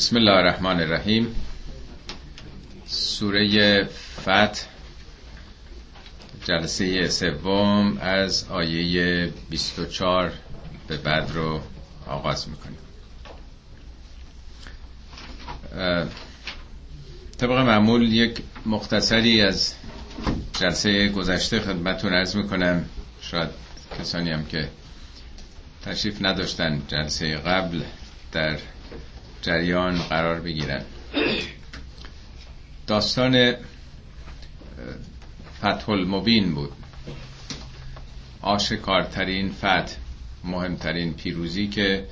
بسم الله الرحمن الرحیم سوره فتح جلسه سوم از آیه 24 به بعد رو آغاز می‌کنیم. طبق معمول یک مختصری از جلسه گذشته خدمتون ارز می‌کنم. شاید کسانی هم که تشریف نداشتن جلسه قبل در جریان قرار بگیرن داستان فتح المبین بود. آشکارترین فتح مهمترین پیروزی که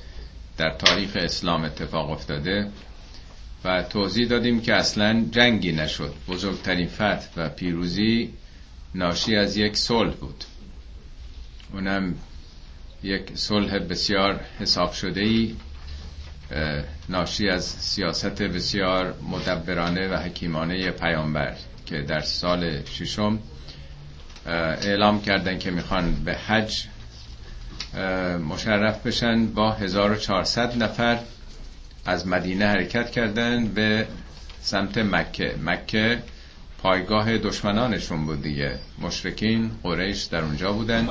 در تاریخ اسلام اتفاق افتاده و توضیح دادیم که اصلا جنگی نشد. بزرگترین فتح و پیروزی ناشی از یک صلح بود. اونم یک صلح بسیار حساب شده ای ناشی از سیاست بسیار مدبرانه و حکیمانه پیامبر که در سال ششم اعلام کردن که می‌خوان به حج مشرف بشن با 1400 نفر از مدینه حرکت کردن به سمت مکه. مکه پایگاه دشمنانشون بود دیگه. مشرکین قریش در اونجا بودن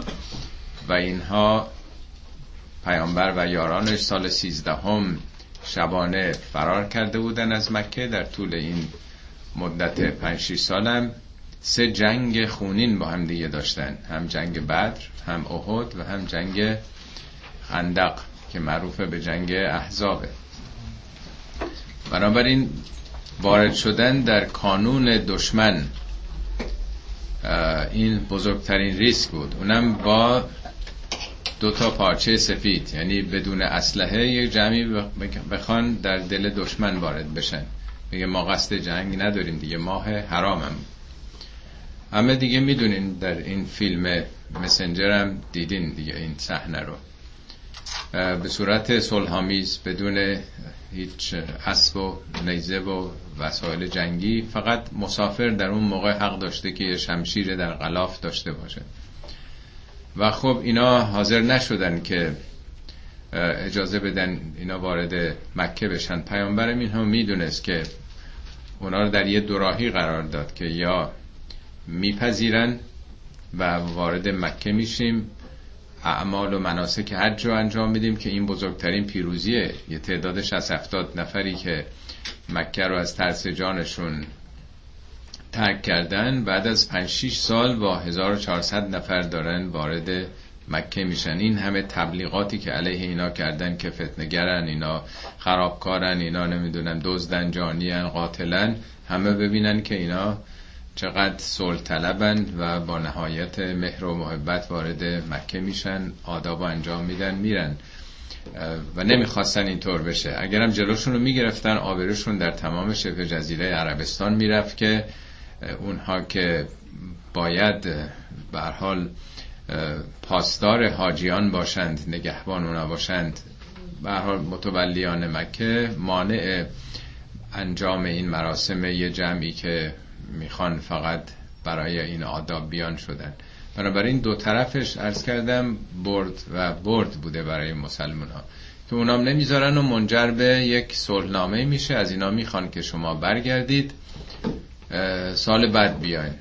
و اینها پیامبر و یارانش سال سیزدهم شبانه فرار کرده بودن از مکه در طول این مدت 5 6 سالم. سه جنگ خونین با هم دیگه داشتن. هم جنگ بدر هم احد و هم جنگ خندق که معروف به جنگ احزابه بنابراین وارد شدن در کانون دشمن این بزرگترین ریسک بود. اونم با دو تا پارچه سفید یعنی بدون اسلحه یک جمعی بخوان در دل دشمن وارد بشن. میگه ما قصد جنگ نداریم دیگه ماه حرامم. همه دیگه می‌دونین در این فیلم مسنجرم دیدین دیگه این صحنه رو. به صورت صلحآمیز بدون هیچ اسب و نیزه و وسایل جنگی فقط مسافر در اون موقع حق داشته که یه شمشیر در غلاف داشته باشه. و خب اینا حاضر نشدن که اجازه بدن اینا وارد مکه بشن. پیامبرم این هم می‌دونست که اونا رو در یه دوراهی قرار داد که یا میپذیرن و وارد مکه میشیم. اعمال و مناسک حج رو انجام میدیم که این بزرگترین پیروزیه. یه تعدادش از هفتاد نفری که مکه رو از ترس جانشون ترک کردن بعد از 5 6 سال با 1400 نفر دارن وارد مکه میشن. این همه تبلیغاتی که علیه اینا کردن که فتنگرن اینا خرابکارن اینا نمی‌دونم دزدن جانیان قاتلن همه ببینن که اینا چقدر صلح و با نهایت مهر و محبت وارد مکه میشن آداب انجام میدن میرن. و نمی‌خواستن اینطور بشه. اگرم جلوشون رو می‌گرفتن آبروشون در تمام شبه جزیره عربستان می‌رفت که اونها که باید به حال پاسدار حاجیان باشند نگهبان اونا باشند به حال متولیان مکه مانع انجام این مراسم یه جمعی که می‌خوان فقط برای این آداب بیان شدن. بنابراین دو طرفش ارز کردم برد و برد بوده برای مسلمان ها که اونام نمی‌ذارن و منجر به یک صلحنامه میشه از اینا می‌خوان که شما برگردید. سال بعد بیاین.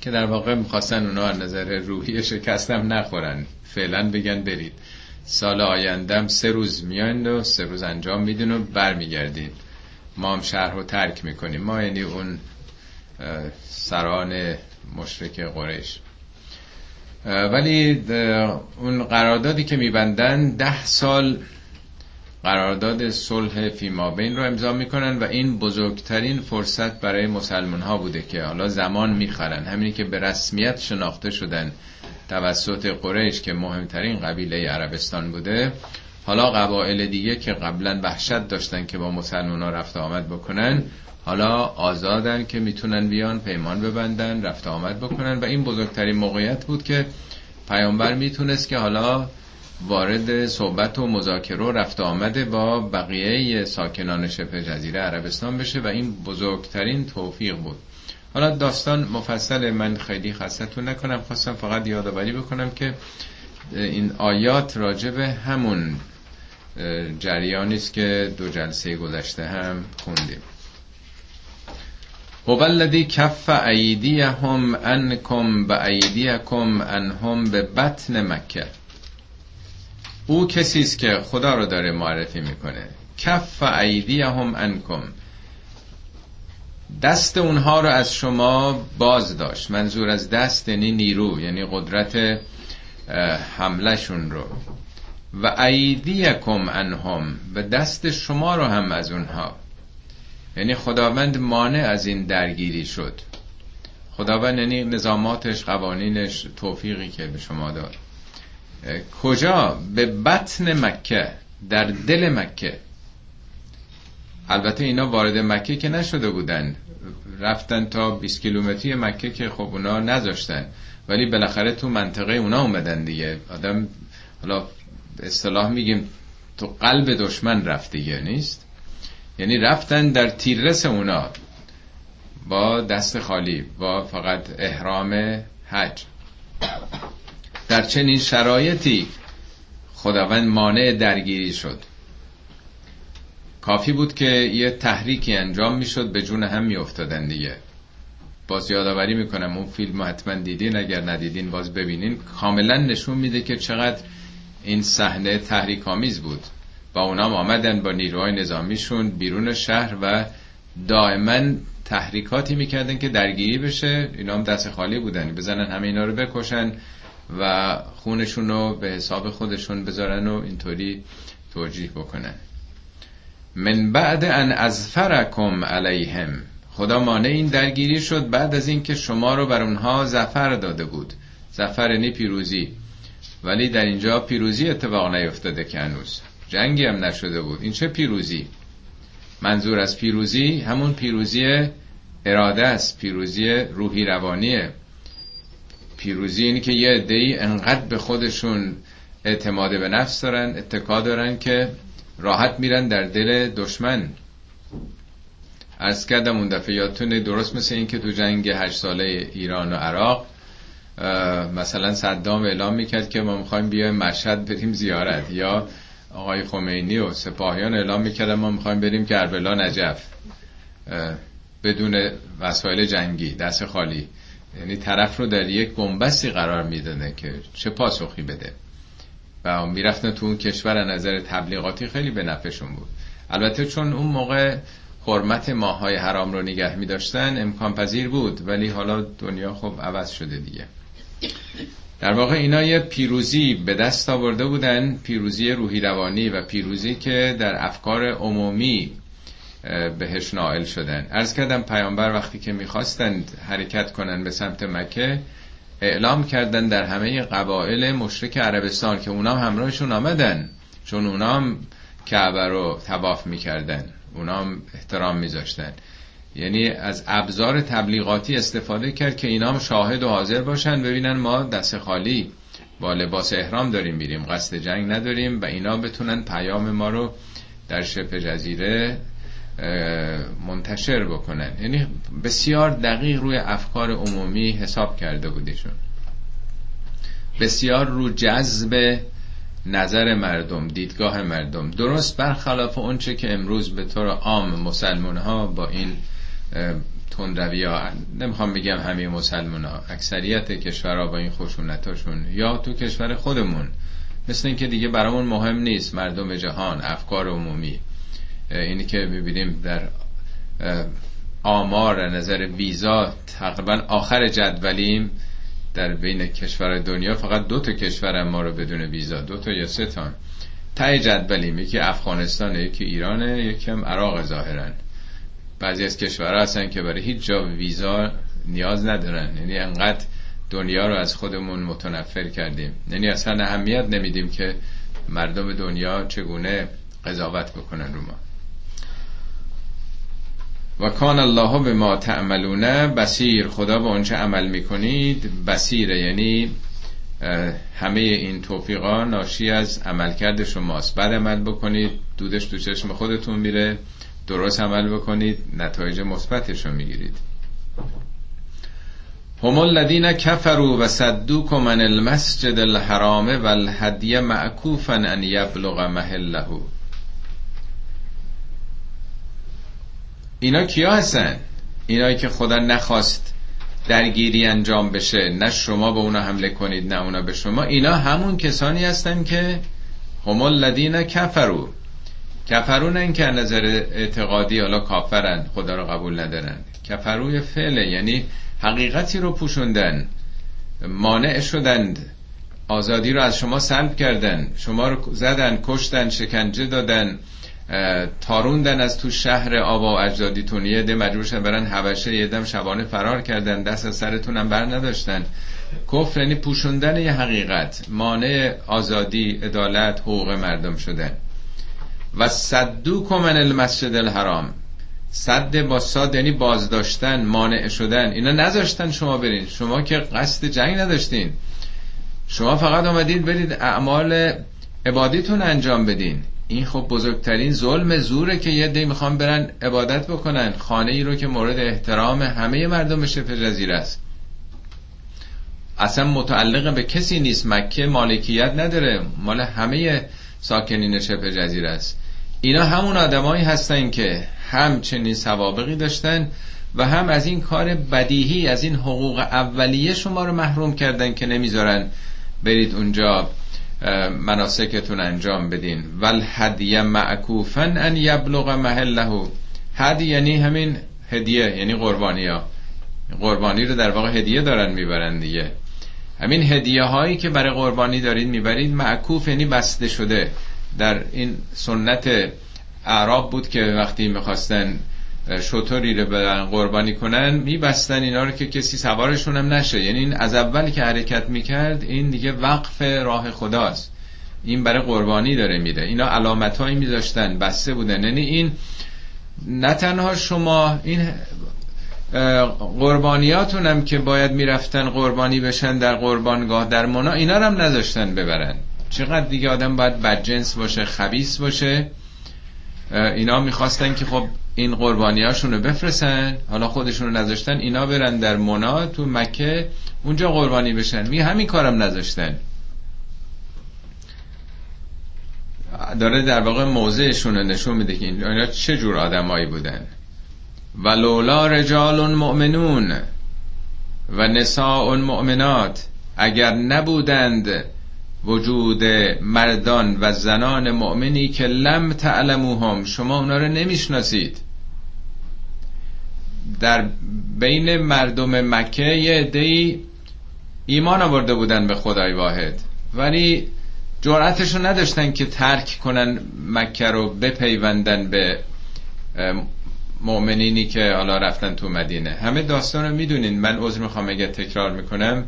که در واقع می‌خواستن اونا از نظر روحی شکستم نخورن. فعلا بگن برید. سال آیندهم سه روز میاین و سه روز انجام میدین و برمیگردین. ما هم شهر رو ترک می‌کنیم. ما یعنی اون سران مشرک قریش. ولی اون قراردادی که میبندن ده سال قرارداد صلح فیما بین رو امضا می‌کنن و این بزرگترین فرصت برای مسلمان ها بوده که حالا زمان می‌خرن همینی که به رسمیت شناخته شدن توسط قریش که مهمترین قبیله عربستان بوده حالا قبایل دیگه که قبلا وحشت داشتن که با مسلمان ها رفت آمد بکنن حالا آزادن که می‌تونن بیان پیمان ببندن رفت آمد بکنن. و این بزرگترین موقعیت بود که پیامبر می‌تونست که حالا وارد صحبت و مذاکره و رفت آمده با بقیه ساکنان شبه جزیره عربستان بشه و این بزرگترین توفیق بود. حالا داستان مفصل من خیلی خستتون نکنم خواستم فقط یادآوری بکنم که این آیات راجب همون جریانی است که دو جلسه گذشته هم خوندیم. هو الذی کف ایدیهم انکم به ایدیکم انهم به بطن مکه. او کسی است که خدا رو داره معرفی می‌کنه. کف ایدیهم انکم. دست اونها رو از شما باز داشت. منظور از دست یعنی نیرو یعنی قدرت حملشون رو. و ایدیکم انهم. و دست شما رو هم از اونها. یعنی خداوند مانع از این درگیری شد. خداوند یعنی نظاماتش قوانینش توفیقی که به شما داد. کجا؟ به بطن مکه در دل مکه. البته اینا وارد مکه که نشده بودن. رفتن تا 20 کیلومتری مکه که خب اونا نذاشتن. ولی بالاخره تو منطقه اونا اومدن دیگه. آدم حالا اصطلاح میگیم تو قلب دشمن رفت دیگه نیست؟ یعنی رفتن در تیررس اونا با دست خالی با فقط احرام حج. در چنین شرایطی خداوند مانع درگیری شد. کافی بود که یه تحریکی انجام می‌شد به جون هم میافتادن دیگه. باز یادآوری می‌کنم اون فیلم حتما دیدین اگر ندیدین باز ببینین. کاملا نشون میده که چقدر این صحنه تحریک آمیز بود. با اونام آمدن با نیروهای نظامیشون بیرون شهر و دائما تحریکاتی می‌کردن که درگیری بشه. اینا هم دست خالی بودن. بزنن همه اینا رو بکشن. و خونشون رو به حساب خودشون بذارن و اینطوری توجیه بکنن. من بعد ان ازفرکم علیهم. خدا مانع این درگیری شد بعد از اینکه شما رو بر اونها زفر داده بود. زفر یعنی پیروزی. ولی در اینجا پیروزی اتفاق نیفتاده که هنوز. جنگی هم نشده بود. این چه پیروزی؟ منظور از پیروزی همون پیروزی اراده است. پیروزی روحی روانیه. پیروزی اینی که یه عده‌ای انقدر به خودشون اعتماد به نفس دارن اتکا دارن که راحت میرن در دل دشمن. از کردم اون دفعه یادتونه درست مثل این که تو جنگ هشت ساله ایران و عراق مثلا صدام اعلام می‌کرد که ما می‌خوایم بیایم مشهد بریم زیارت. یا آقای خمینی و سپاهیان اعلام می‌کردن ما می‌خوایم بریم کربلا نجف بدون وسایل جنگی دست خالی. یعنی طرف رو در یک بنبستی قرار می‌داده که چه پاسخی بده. و می‌رفتن تو اون کشور نظر تبلیغاتی خیلی به نفعشون بود. البته چون اون موقع حرمت ماهای حرام رو نگه می امکان پذیر بود. ولی حالا دنیا خب عوض شده دیگه. در واقع اینا یه پیروزی به دست آورده بودن پیروزی روحی روانی و پیروزی که در افکار عمومی بهش نائل شدن. ارز کردم پیامبر وقتی که می‌خواستند حرکت کنن به سمت مکه اعلام کردن در همه قبایل مشرک عربستان که اونا همراهشون آمدن. چون اونا هم کعبه رو تواف می‌کردن. اونا احترام میذاشتن. یعنی از ابزار تبلیغاتی استفاده کرد که اینا هم شاهد و حاضر باشن. ببینن ما دست خالی با لباس احرام داریم میریم. قصد جنگ نداریم و اینا بتونن پیام ما رو در شبه جزیره منتشر بکنن. یعنی بسیار دقیق روی افکار عمومی حساب کرده بودیشون. بسیار رو جذب نظر مردم دیدگاه مردم. درست برخلاف اونچه که امروز به طور عام مسلمان ها با این تندروی ها نمی‌خوام بگم همه مسلمان ها اکثریت کشورها با این خشونتاشون یا تو کشور خودمون. مثل اینکه دیگه برامون مهم نیست مردم جهان افکار عمومی. اینی که می‌بینیم در آمار نظر ویزا تقریبا آخر جدولیم در بین کشور دنیا فقط دو تا کشور ما رو بدون ویزا دو تا یا سه تا. تای جدولیم یکی افغانستان یکی ایرانه یکی هم عراق ظاهرا. بعضی از کشورها هستن که برای هیچ جا ویزا نیاز ندارن. یعنی انقدر دنیا رو از خودمون متنفر کردیم. یعنی اصلا اهمیت نمیدیم که مردم دنیا چگونه قضاوت بکنن رو ما. و کان الله به ما تعملونه بسیر خدا به آنچه عمل می‌کنید بسیره یعنی همه این توفیقا ناشی از عملکرد شماست. بعد عمل بکنید دودش تو چشم خودتون میره درست عمل بکنید نتایج مثبتش رو می‌گیرید. هم الذین کفروا و صدوکم عن المسجد الحرام و الهدی معکوفا ان یبلغ محله. اینا کیا هستن؟ اینایی که خدا نخواست درگیری انجام بشه نه شما به اونا حمله کنید نه اونا به شما. اینا همون کسانی هستن که هم الذین کفرو نه که نظر اعتقادی حالا کافرن خدا رو قبول ندارن. کفروی فعله یعنی حقیقتی رو پوشوندن مانع شدند آزادی رو از شما سلب کردن شما رو زدن کشتن شکنجه دادن. تاروندن از تو شهر آبا و اجدادیتون یه ده مجبور شدن برن حبشه یه دم شبانه فرار کردن دست از سرتون بر نداشتن کفر یعنی پوشوندن یه حقیقت مانع آزادی عدالت حقوق مردم شدن. و صدو من المسجد الحرام. صد با صاد یعنی بازداشتن مانع شدن. اینا نذاشتن شما برین. شما که قصد جنگ نداشتین. شما فقط آمدید برید اعمال عبادیتون انجام بدین. این خب بزرگترین ظلم زوره که یه دی می‌خوان برن عبادت بکنن. خانه ای رو که مورد احترام همه مردم شبه جزیره است. اصلا متعلق به کسی نیست. مکه مالکیت نداره. مال همه ساکنین شبه جزیره است. اینا همون آدمایی هستن که هم چنین سوابقی داشتن و هم از این کار بدیهی از این حقوق اولیه شما رو محروم کردن که نمی‌ذارن برید اونجا. مناسکتون انجام بدین. ول هدیه معکوفن ان یبلغ محله. هدی یعنی همین هدیه یعنی قربانی ها قربانی رو در واقع هدیه دارن می‌برن دیگه. همین هدیه هایی که برای قربانی دارید می‌برید معکوف یعنی بسته شده. در این سنت اعراب بود که وقتی می‌خواستن شطوری رو برن قربانی کنن میبستن اینا رو که کسی سوارشون هم نشه. یعنی این از اولی که حرکت می‌کرد این دیگه وقف راه خداست. این برای قربانی داره میره اینا علامت هایی میذاشتن بسته بودن. یعنی این نه تنها شما این قربانیاتون هم که باید می‌رفتن قربانی بشن در قربانگاه در منا اینا رو هم نذاشتن ببرن. چقدر دیگه آدم باید بدجنس باشه خبیس باشه. اینا می‌خواستن که خب این قربانیاشون رو بفرسن حالا خودشون رو نذاشتن اینا برن در منا تو مکه اونجا قربانی بشن. می همین کارم نذاشتن. داره در واقع موضعشون رو نشون میده که اینا چه جور آدمایی بودن. ولولا رجال مؤمنون و نساء مؤمنات. اگر نبودند وجود مردان و زنان مؤمنی که لم تعلموهم شما اونا رو نمی‌شناسید. در بین مردم مکه یه عده‌ای ایمان آورده بودن به خدای واحد ولی جرأتشو نداشتن که ترک کنن مکه رو بپیوندن به مؤمنینی که حالا رفتن تو مدینه. همه داستان رو می‌دونین. من عذر می‌خوام اگه تکرار می‌کنم.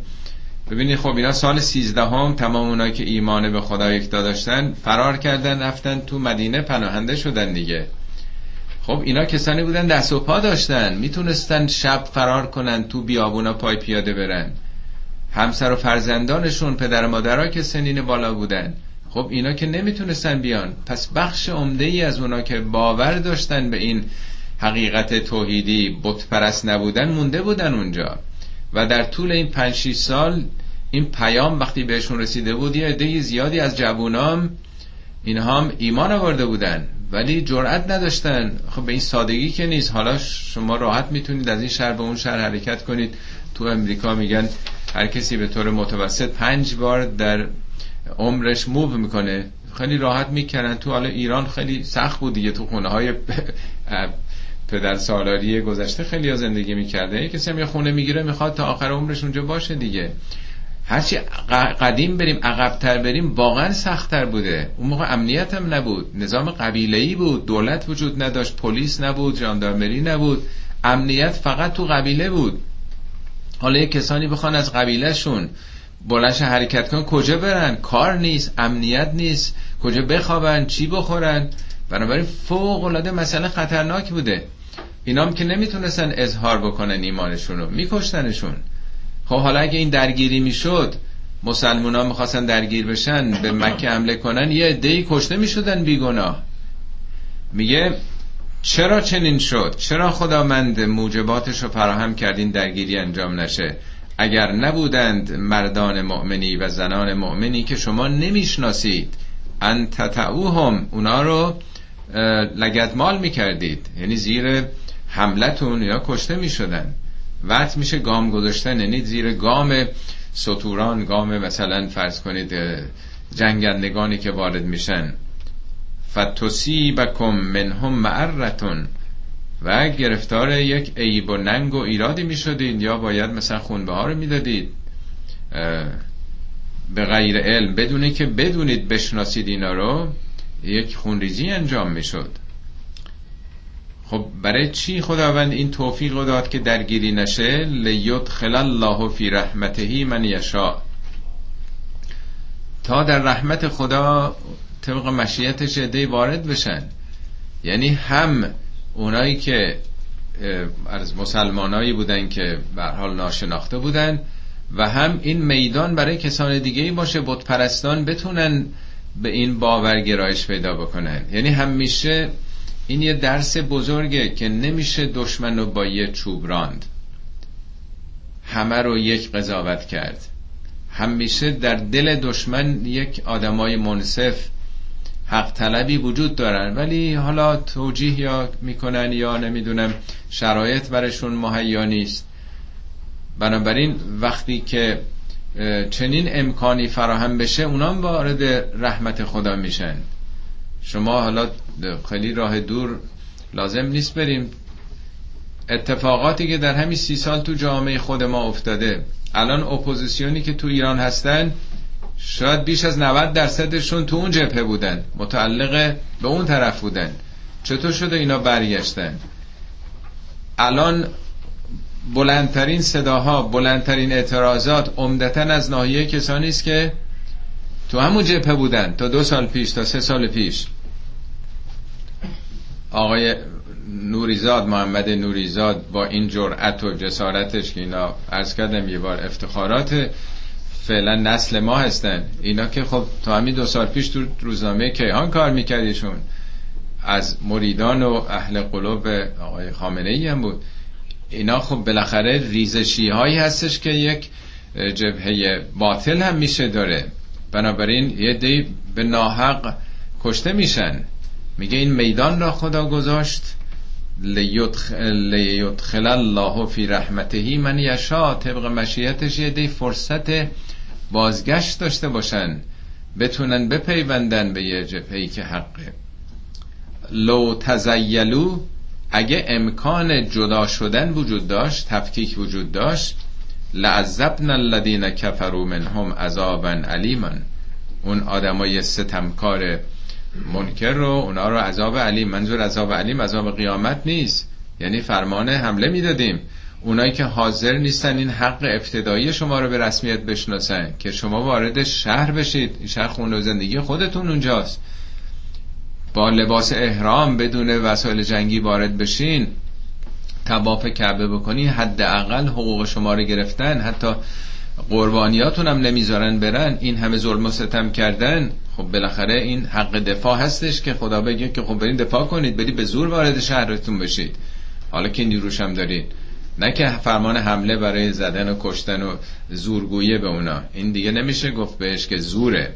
ببینید خب اینا سال 13 هم تمام اونایی که ایمان به خدا یک داشتن فرار کردن رفتن تو مدینه پناهنده شدن دیگه. خب اینا کسانی بودن دست و پا داشتن می‌تونستن شب فرار کنن تو بیابونا پای پیاده برن. همسر و فرزندانشون پدر و مادرها که سنین بالا بودن. خب اینا که نمی‌تونستن بیان. پس بخش عمده ای از اونا که باور داشتن به این حقیقت توحیدی بت پرست نبودن مونده بودن اونجا. و در طول این 5 سال این پیام وقتی بهشون رسیده بود یه عده زیادی از جوونام اینها هم ایمان آورده بودن ولی جرأت نداشتن. خب به این سادگی که نیست. حالا شما راحت می‌تونید از این شهر به اون شهر حرکت کنید. تو امریکا میگن هر کسی به طور متوسط پنج بار در عمرش موو می‌کنه. خیلی راحت می‌کنن تو حالا ایران خیلی سخت بود دیگه. تو خونه های پدر سالاری گذشته خیلی ها زندگی می‌کرده. کسی هم یه خونه می‌گیره می‌خواد تا آخر عمرش اونجا باشه دیگه. هرچی قدیم بریم عقبتر بریم واقعا سختتر بوده. اون موقع امنیت هم نبود. نظام قبیله بود. دولت وجود نداشت پلیس نبود جاندارمری نبود. امنیت فقط تو قبیله بود. حالا یه کسانی بخوان از قبیلهشون بلنش حرکت کن کجا برن؟ کار نیست امنیت نیست. کجا بخوابن؟ چی بخورن؟ بنابراین فوق العاده مسئله خطرناک بوده. اینام که نمی‌تونستن اظهار بکنن ایمانشون رو. میکشتنشون. خب حالا اگه این درگیری می‌شد مسلمان ها می‌خواستن درگیر بشن به مکه حمله کنن یه عده‌ای کشته می‌شدن بیگناه. میگه چرا چنین شد؟ چرا خداوند موجباتش رو فراهم کردین درگیری انجام نشه؟ اگر نبودند مردان مؤمنی و زنان مؤمنی که شما نمی‌شناسید ان تتعوهم اونا رو لگدمال می‌کردید. یعنی زیر حملتون یا کشته می‌شدن. وقت میشه گام گذاشتن. یعنی زیر گام سطوران گام مثلا فرض کنید جنگندگانی که وارد میشن. بکم منهم معرتون. و گرفتار یک عیب و ننگ و ایرادی می‌شدید یا باید مثلا خونبه ها رو می‌دادید. به غیر علم. بدونی که بدونید بشناسید اینا رو یک خونریزی انجام می‌شد. خب برای چی خداوند این توفیق رو داد که درگیری نشه؟ لیدخل الله فی رحمتهی من یشا تا در رحمت خدا طبق مشیتش عده وارد بشن. یعنی هم اونایی که از مسلمانایی بودن که به حال ناشناخته بودن و هم این میدان برای کسان دیگه ای باشه بت پرستان بتونن به این باور گرایش پیدا بکنن یعنی همیشه این یه درس بزرگه که نمیشه دشمن رو با یه چوب راند. همه رو یک قضاوت کرد. همیشه در دل دشمن یک آدمای منصف حق طلبی وجود دارن. ولی حالا توجیه یا می‌کنن یا نمی‌دونم شرایط برشون مهیا نیست. بنابراین وقتی که چنین امکانی فراهم بشه اونام وارد رحمت خدا میشن. شما حالا خیلی راه دور لازم نیست بریم. اتفاقاتی که در همین سی سال تو جامعه خود ما افتاده الان اپوزیسیونی که تو ایران هستن شاید بیش از 90 درصدشون تو اون جبهه بودن متعلق به اون طرف بودن. چطور شده اینا برگشتن؟ الان بلندترین صداها بلندترین اعتراضات عمدتا از ناحیه کسانی است که تو همون جبهه بودن تا دو سال پیش تا سه سال پیش. آقای نوریزاد محمد نوریزاد با این جرأت و جسارتش که اینا عرض کردم یه بار افتخارات فعلا نسل ما هستن. اینا که خب تا همین دو سال پیش تو روزنامه کیهان کار میکردیشون. از مریدان و اهل قلوب آقای خامنه ای هم بود. اینا خب بالاخره ریزشی هایی هستش که یک جبهه باطل هم میشه داره. بنابراین یه دی به ناحق کشته میشن. میگه این میدان را خدا گذاشت. لیدخل الله فی رحمتهی من یشا طبق مشیتش یه دی فرصت بازگشت داشته باشن. بتونن بپیوندن به یه جبههی که حقه. لو تزیلو اگه امکان جدا شدن وجود داشت تفکیک وجود داشت لعذبنا الذین کفروا منهم عذابا علیما اون آدمای ستمکار منکر رو اونا رو عذاب علیم. منظور عذاب علیم عذاب قیامت نیست. یعنی فرمان حمله می‌دادیم. اونایی که حاضر نیستن این حق ابتدایی شما رو به رسمیت بشناسن که شما وارد شهر بشید. این شهر خونه و زندگی خودتون اونجاست. با لباس احرام بدون وسایل جنگی وارد بشین تواف کعبه بکنی حداقل حقوق شما رو گرفتن حتی قربانیاتون هم نمی‌ذارن برن این همه ظلم و ستم کردن خب بالاخره این حق دفاع هستش که خدا بگه که خب برین دفاع کنید برید به زور وارد شهرتون بشید. حالا که نیروش هم دارید نه که فرمان حمله برای زدن و کشتن و زورگویی به اونا. این دیگه نمیشه گفت بهش که زوره.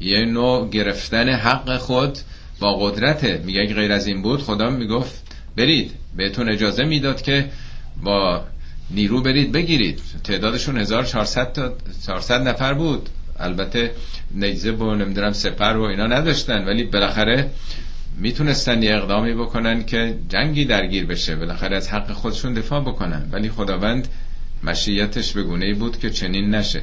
یه نوع گرفتن حق خود با قدرته میگه اگه غیر از این بود خدا می‌گفت برید. بهتون اجازه می‌داد که با نیرو برید بگیرید. تعدادشون 1400 تا 400 نفر بود. البته نیزه و نمی‌دونم سپر و اینا نداشتن ولی بالاخره می‌تونستن یه اقدامی بکنن که جنگی درگیر بشه. بالاخره از حق خودشون دفاع بکنن. ولی خداوند مشیتش به گونه بود که چنین نشه.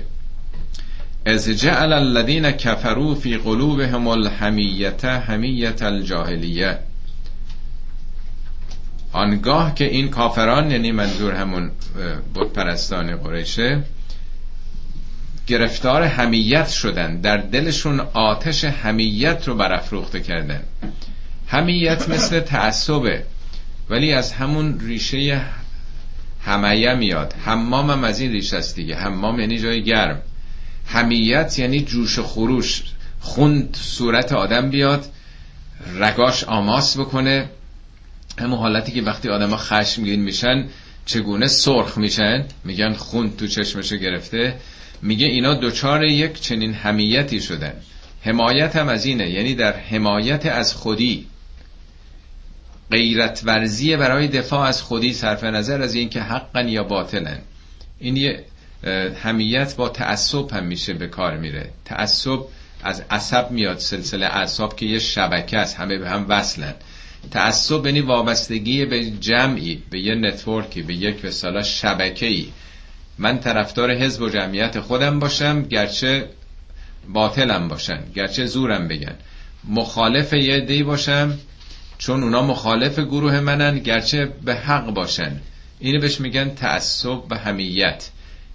از جعل الذین کفروا فی قلوبهم الحمیت حمیت الجاهلیه آنگاه که این کافران یعنی منظور همون بود پرستان قریشه گرفتار همیت شدن در دلشون آتش همیت رو برافروخته کردن همیت مثل تعصبه ولی از همون ریشه همیه میاد. حمام هم از این ریشه است دیگه. حمام یعنی جای گرم. همیت یعنی جوش خروش. خون صورت آدم بیاد رگاش آماس بکنه. همون حالتی که وقتی آدم خشمگین میشن چگونه سرخ میشن؟ میگن خون تو چشمشو گرفته. میگه اینا دوچار یک چنین همیتی شدن. حمایت هم از اینه یعنی در حمایت از خودی. غیرت ورزی برای دفاع از خودی صرف نظر از اینکه حقا یا باطلن این یه همیت با تعصب هم میشه به کار میره. تعصب از عصب میاد سلسله اعصاب که یه شبکه است همه به هم وصلن. تعصب یعنی وابستگی به جمعی به یه نتورکی به یک به شبکه ای من طرفدار حزب و جمعیت خودم باشم گرچه باطلم باشن گرچه زورم بگن. مخالف یه دی باشم چون اونا مخالف گروه منن گرچه به حق باشن. اینو بهش میگن تعصب و همیت.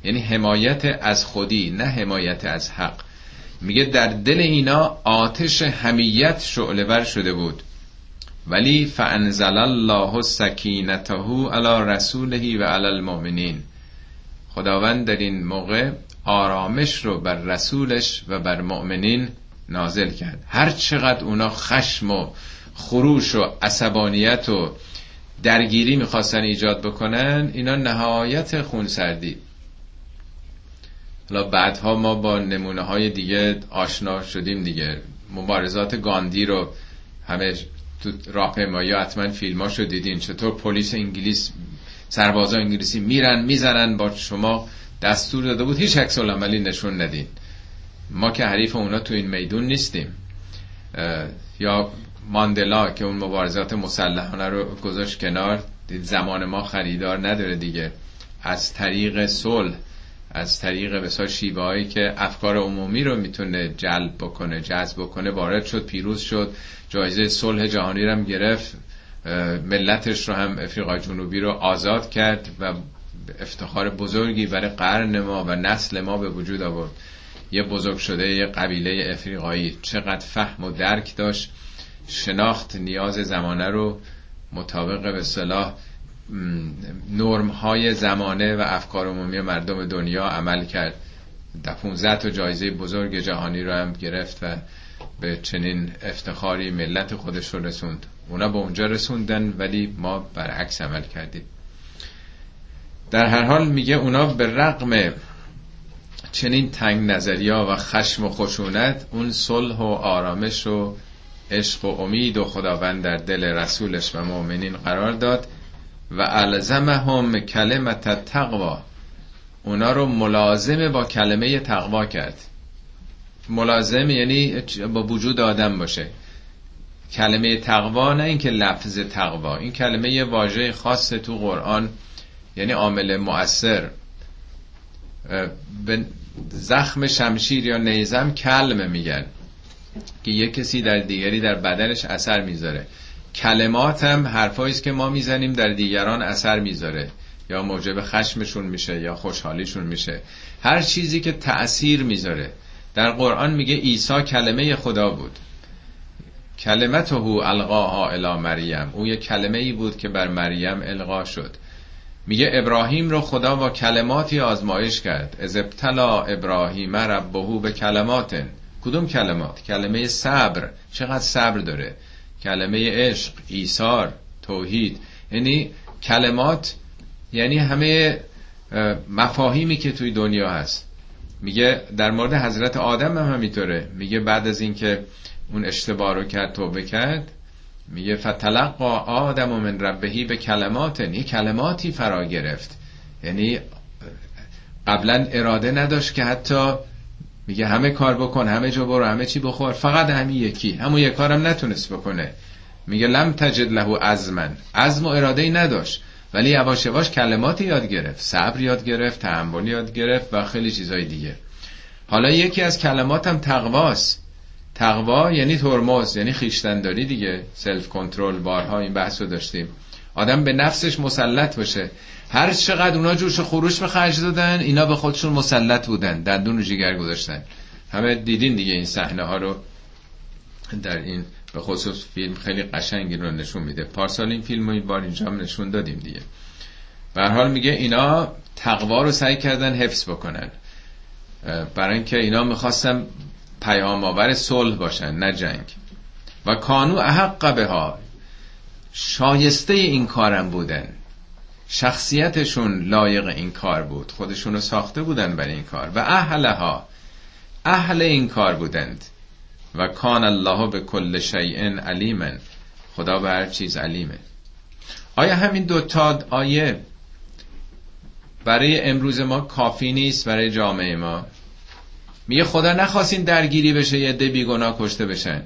یعنی حمایت از خودی نه حمایت از حق. میگه در دل اینا آتش همیت شعله شده بود. ولی فانزل الله سکینته علی رسوله و علی المؤمنین. خداوند در این موقع آرامش رو بر رسولش و بر مؤمنین نازل کرد. هر چقدر اونا خشم و خروش و عصبانیت و درگیری می‌خواستن ایجاد بکنن اینا نهایت خونسردی. حالا بعدها ما با نمونه های دیگه آشنا شدیم دیگه. مبارزات گاندی رو همه تو راهپیمایی حتما فیلماشو دیدین. چطور پلیس انگلیس سربازا انگلیسی میرن می‌زنن با شما دستور داده بود هیچ عکس عملی نشون ندین. ما که حریف اونا تو این میدون نیستیم. یا ماندلا که اون مبارزات مسلحانه رو گذاشت کنار زمان ما خریدار نداره دیگه. از طریق صلح از طریق بسیار شیوه که افکار عمومی رو می‌تونه جلب بکنه جذب بکنه وارد شد پیروز شد جایزه صلح جهانی رو هم گرفت ملتش رو هم افریقای جنوبی رو آزاد کرد و افتخار بزرگی برای قرن ما و نسل ما به وجود آورد. یه بزرگ شده یه قبیله افریقایی. چقدر فهم و درک داشت. شناخت نیاز زمانه رو مطابق به صلاح نرم های زمانه و افکار عمومی مردم دنیا عمل کرد. در 15 تا جایزه بزرگ جهانی رو هم گرفت و به چنین افتخاری ملت خودش رو رسوند. اونا به اونجا رسوندن ولی ما برعکس عمل کردیم. در هر حال میگه اونا به رقم چنین تنگ نظریا و خشم و خشونت اون صلح و آرامش و عشق و امید و خداوند در دل رسولش و مؤمنین قرار داد و الزمهم کلمت تقوا اونا رو ملازم با کلمه تقوا کرد. ملازم یعنی با وجود آدم باشه. کلمه تقوا نه اینکه لفظ تقوا این کلمه یه واژه خاص تو قرآن یعنی عامل مؤثر. به زخم شمشیر یا نیزم کلمه میگن که یه کسی در دیگری در بدنش اثر می‌ذاره. کلمات هم حرفایی است که ما می‌زنیم در دیگران اثر می‌ذاره. یا موجب خشمشون میشه یا خوشحالیشون میشه. هر چیزی که تأثیر می‌ذاره. در قرآن میگه عیسی کلمه خدا بود. کلمته القاها الی مریم. او یه کلمه ای بود که بر مریم القا شد. میگه ابراهیم رو خدا با کلماتی آزمایش کرد. از ابتلا ابراهیم ربهو به کلماتن کدوم کلمات؟ کلمه صبر. چقدر صبر داره. کلمه عشق ایثار توحید. یعنی کلمات یعنی همه مفاهیمی که توی دنیا هست. میگه در مورد حضرت آدم هم همینطوره. میگه بعد از اینکه اون اشتباه رو کرد توبه کرد میگه فتلقا آدم و من ربهی به کلمات یه کلماتی فرا گرفت. یعنی قبلا اراده نداشت که حتی میگه همه کار بکن همه جا برو همه چی بخور. فقط همین یکی. همون یک کارم نتونست بکنه. میگه لم تجد له عزمن. عزم و اراده ای نداشت. ولی یواش یواش کلمات یاد گرفت. صبر یاد گرفت تحمل یاد گرفت و خیلی چیزای دیگه. حالا یکی از کلماتم تقواست. تقوا یعنی ترمز یعنی خیشتنداری دیگه. سلف کنترل بارها این بحث رو داشتیم. آدم به نفسش مسلط باشه. هر چقدر اونا جوش خروش به خرج دادن اینا به خودشون مسلط بودن دندون رو جگر گذاشتن. همه دیدین دیگه این صحنه ها رو در این به خصوص فیلم خیلی قشنگی رو نشون میده. پارسال این فیلم رو این بار اینجا نشون دادیم دیگه. به حال میگه اینا تقوا رو سعی کردن حفظ بکنن. برای اینکه اینا می‌خواستن پیام آور صلح باشن نه جنگ. و کانو احق به ها شایسته این کارم بودن. شخصیتشون لایق این کار بود. خودشونو ساخته بودن برای این کار. و اهلها. اهل این کار بودند. و کان الله به کل شیء علیمن خدا به هر چیز علیمه. آیا همین دوتا آیه برای امروز ما کافی نیست برای جامعه ما؟ میگه خدا نخواستین درگیری بشه یه ده بیگناه کشته بشن.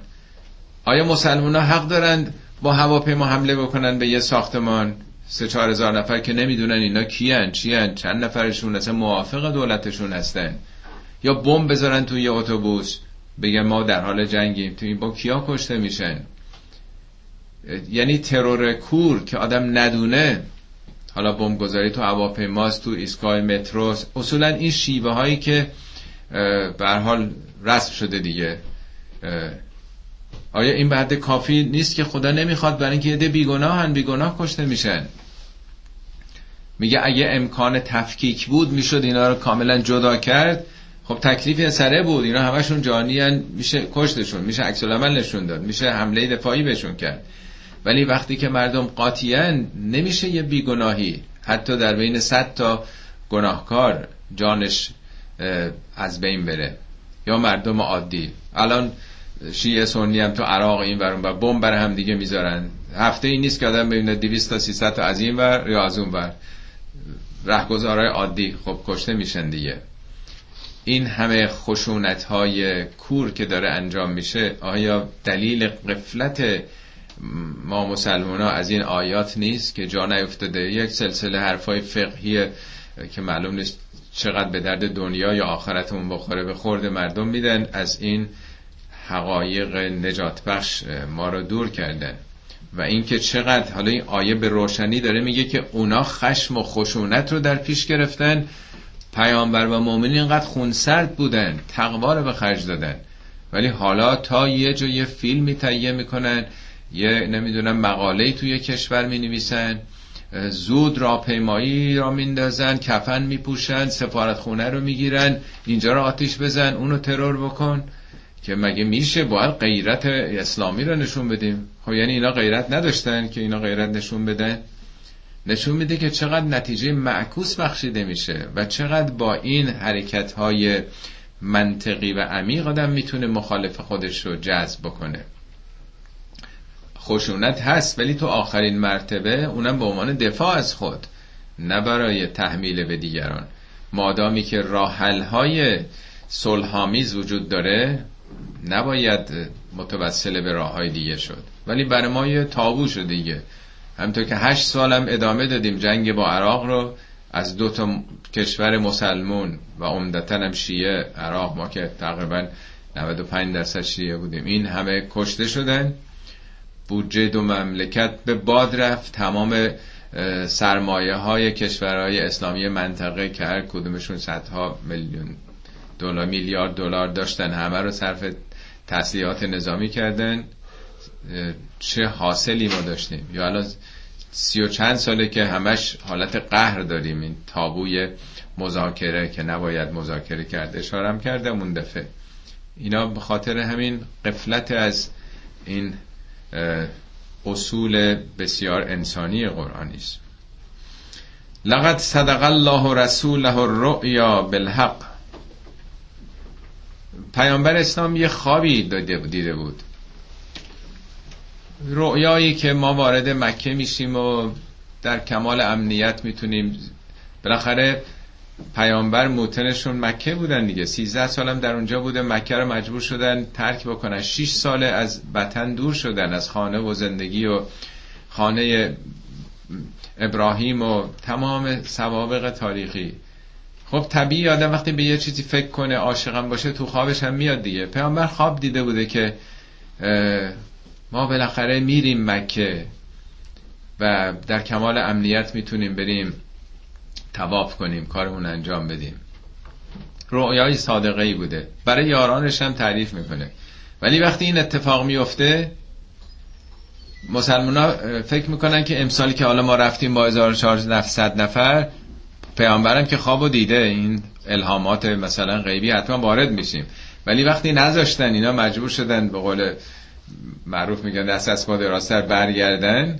آیا مسلمان ها حق دارند با هواپیما حمله بکنن به یه ساختمان؟ سه چهار هزار نفر که نمی‌دونن اینا کیان چیان چند نفرشون اصلا موافق دولتشون هستن. یا بمب بذارن توی یه اتوبوس بگن ما در حال جنگیم. تو با کیا کشته میشن؟ یعنی ترور کور که آدم ندونه. حالا بمبگذاری تو هواپیماست تو ایستگاه مترو. اصولا این شیوه هایی که به حال رسم شده دیگه. آیا این بعد کافی نیست که خدا نمی‌خواد برای اینکه یه بیگناه هن بیگناه کشته میشن؟ میگه اگه امکان تفکیک بود می‌شد اینا رو کاملا جدا کرد. خب تکلیف سره بود. اینا همشون جانی میشه کشتشون میشه عکس نشون داد میشه حمله دفاعی بهشون کرد. ولی وقتی که مردم قاطیان نمیشه یه بیگناهی. حتی در بین صد تا گناهکار جانش از بین بره. یا مردم عادی. الان شیعه سنی هم تو عراق این ورون و بمب بر هم دیگه می‌ذارن. هفته ای نیست که آدم ببینه 200 تا 300 تا از این ور یا از اون ور. رهگذارای عادی. خب کشته میشن دیگه. این همه خشونت های کور که داره انجام میشه آیا دلیل قفلت ما مسلمان ها از این آیات نیست که جا نیفتاده؟ یک سلسله حرفای فقهی که معلوم نیست چقدر به درد دنیا یا آخرتمون بخوره به خورد مردم میدن. از این حقایق نجات بخش ما رو دور کردن. و اینکه چقدر حالا این آیه به روشنی داره میگه که اونا خشم و خشونت رو در پیش گرفتن. پیامبر و مؤمنین اینقدر خونسرد بودن تقوا رو به خرج دادن. ولی حالا تا یه جای فیلمی تهیه می‌کنن یه نمی‌دونم مقاله توی کشور می نویسن زود راهپیمایی را میندازن کفن میپوشن سفارت خونه رو می‌گیرن اینجا رو آتیش بزن اونو ترور بکن. که مگه میشه باید غیرت اسلامی رو نشون بدیم؟ خب یعنی اینا غیرت نداشتن که اینا غیرت نشون بدن؟ نشون میده که چقدر نتیجه معکوس بخشیده میشه و چقدر با این حرکت های منطقی و عمیق آدم می‌تونه مخالف خودش رو جذب بکنه. خشونت هست ولی تو آخرین مرتبه اونم به عنوان دفاع از خود نه برای تحمیل به دیگران. مادامی که راحل های صلحآمیز وجود داره نباید متوسل به راه های دیگه شد. ولی برای ما یه تابو شد دیگه. همطور که هشت سالم ادامه دادیم جنگ با عراق رو از دو تا کشور مسلمون و عمدتا هم شیعه عراق ما که تقریبا 95 درصد شیعه بودیم. این همه کشته شدن. بودجه دو مملکت به باد رفت. تمام سرمایه های کشورهای اسلامی منطقه که هر کدومشون صدها میلیون دلار میلیارد دلار داشتن همه رو صرف تسلیحات نظامی کردن. چه حاصلی ما داشتیم؟ یا الان سی و چند ساله که همش حالت قهر داریم. این تابوی مذاکره که نباید مذاکره کرد اشارم کردم اون دفعه. اینا به خاطر همین قفلت از این اصول بسیار انسانی قرآنی است. لقد صدق الله رسوله الرؤیا بالحق. پیامبر اسلام یه خوابی دیده بود. رؤیایی که ما وارد مکه میشیم و در کمال امنیت می‌تونیم بالاخره پیامبر موتنشون مکه بودن دیگه. 13 سالم در اونجا بوده. مکه رو مجبور شدن ترک بکنن. 6 ساله از وطن دور شدن از خانه و زندگی و خانه ابراهیم و تمام سوابق تاریخی. خب طبیعی آدم وقتی به یه چیزی فکر کنه عاشقم باشه تو خوابش هم میاد دیگه. پیامبر خواب دیده بوده که ما بالاخره میریم مکه و در کمال امنیت می‌تونیم بریم تواف کنیم کارمون انجام بدیم. رؤیای صادقه بوده. برای یارانش هم تعریف می‌کنه. ولی وقتی این اتفاق میفته مسلمان ها فکر می‌کنن که امسالی که حالا ما رفتیم با 1400 نفر پیامبرم که خواب و دیده این الهامات مثلا غیبی حتما وارد میشیم. ولی وقتی نذاشتن اینا مجبور شدن به قول معروف میگن دست از پا دراستر برگردن.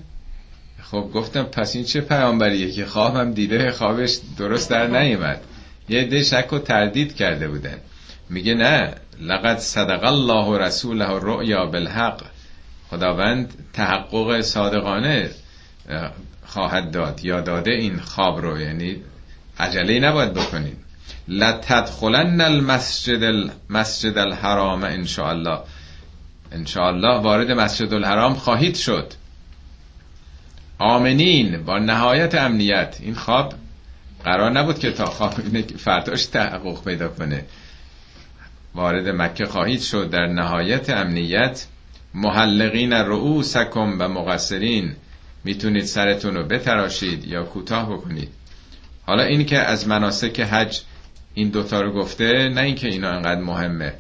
خب گفتم پس این چه پیامبریه که خوابم دیده خوابش درست در نیومد؟ یه ده شک و تردید کرده بودن. میگه نه لقد صدق الله و رسوله رؤیا بالحق. خداوند تحقق صادقانه خواهد داد یا داده این خواب رو. یعنی عجله نباید بکنید. لتدخلن المسجد المسجد الحرام ان الله ان الله وارد مسجد الحرام خواهید شد. آمنین با نهایت امنیت. این خواب قرار نبود که تا خواب فرداش تحقق پیدا کنه. وارد مکه خواهید شد. در نهایت امنیت محلقین رؤوسکم و مقصرین. می‌تونید سرتون رو بتراشید یا کوتاه بکنید. حالا این که از مناسک حج این دوتا رو گفته نه اینکه اینا انقدر مهمه.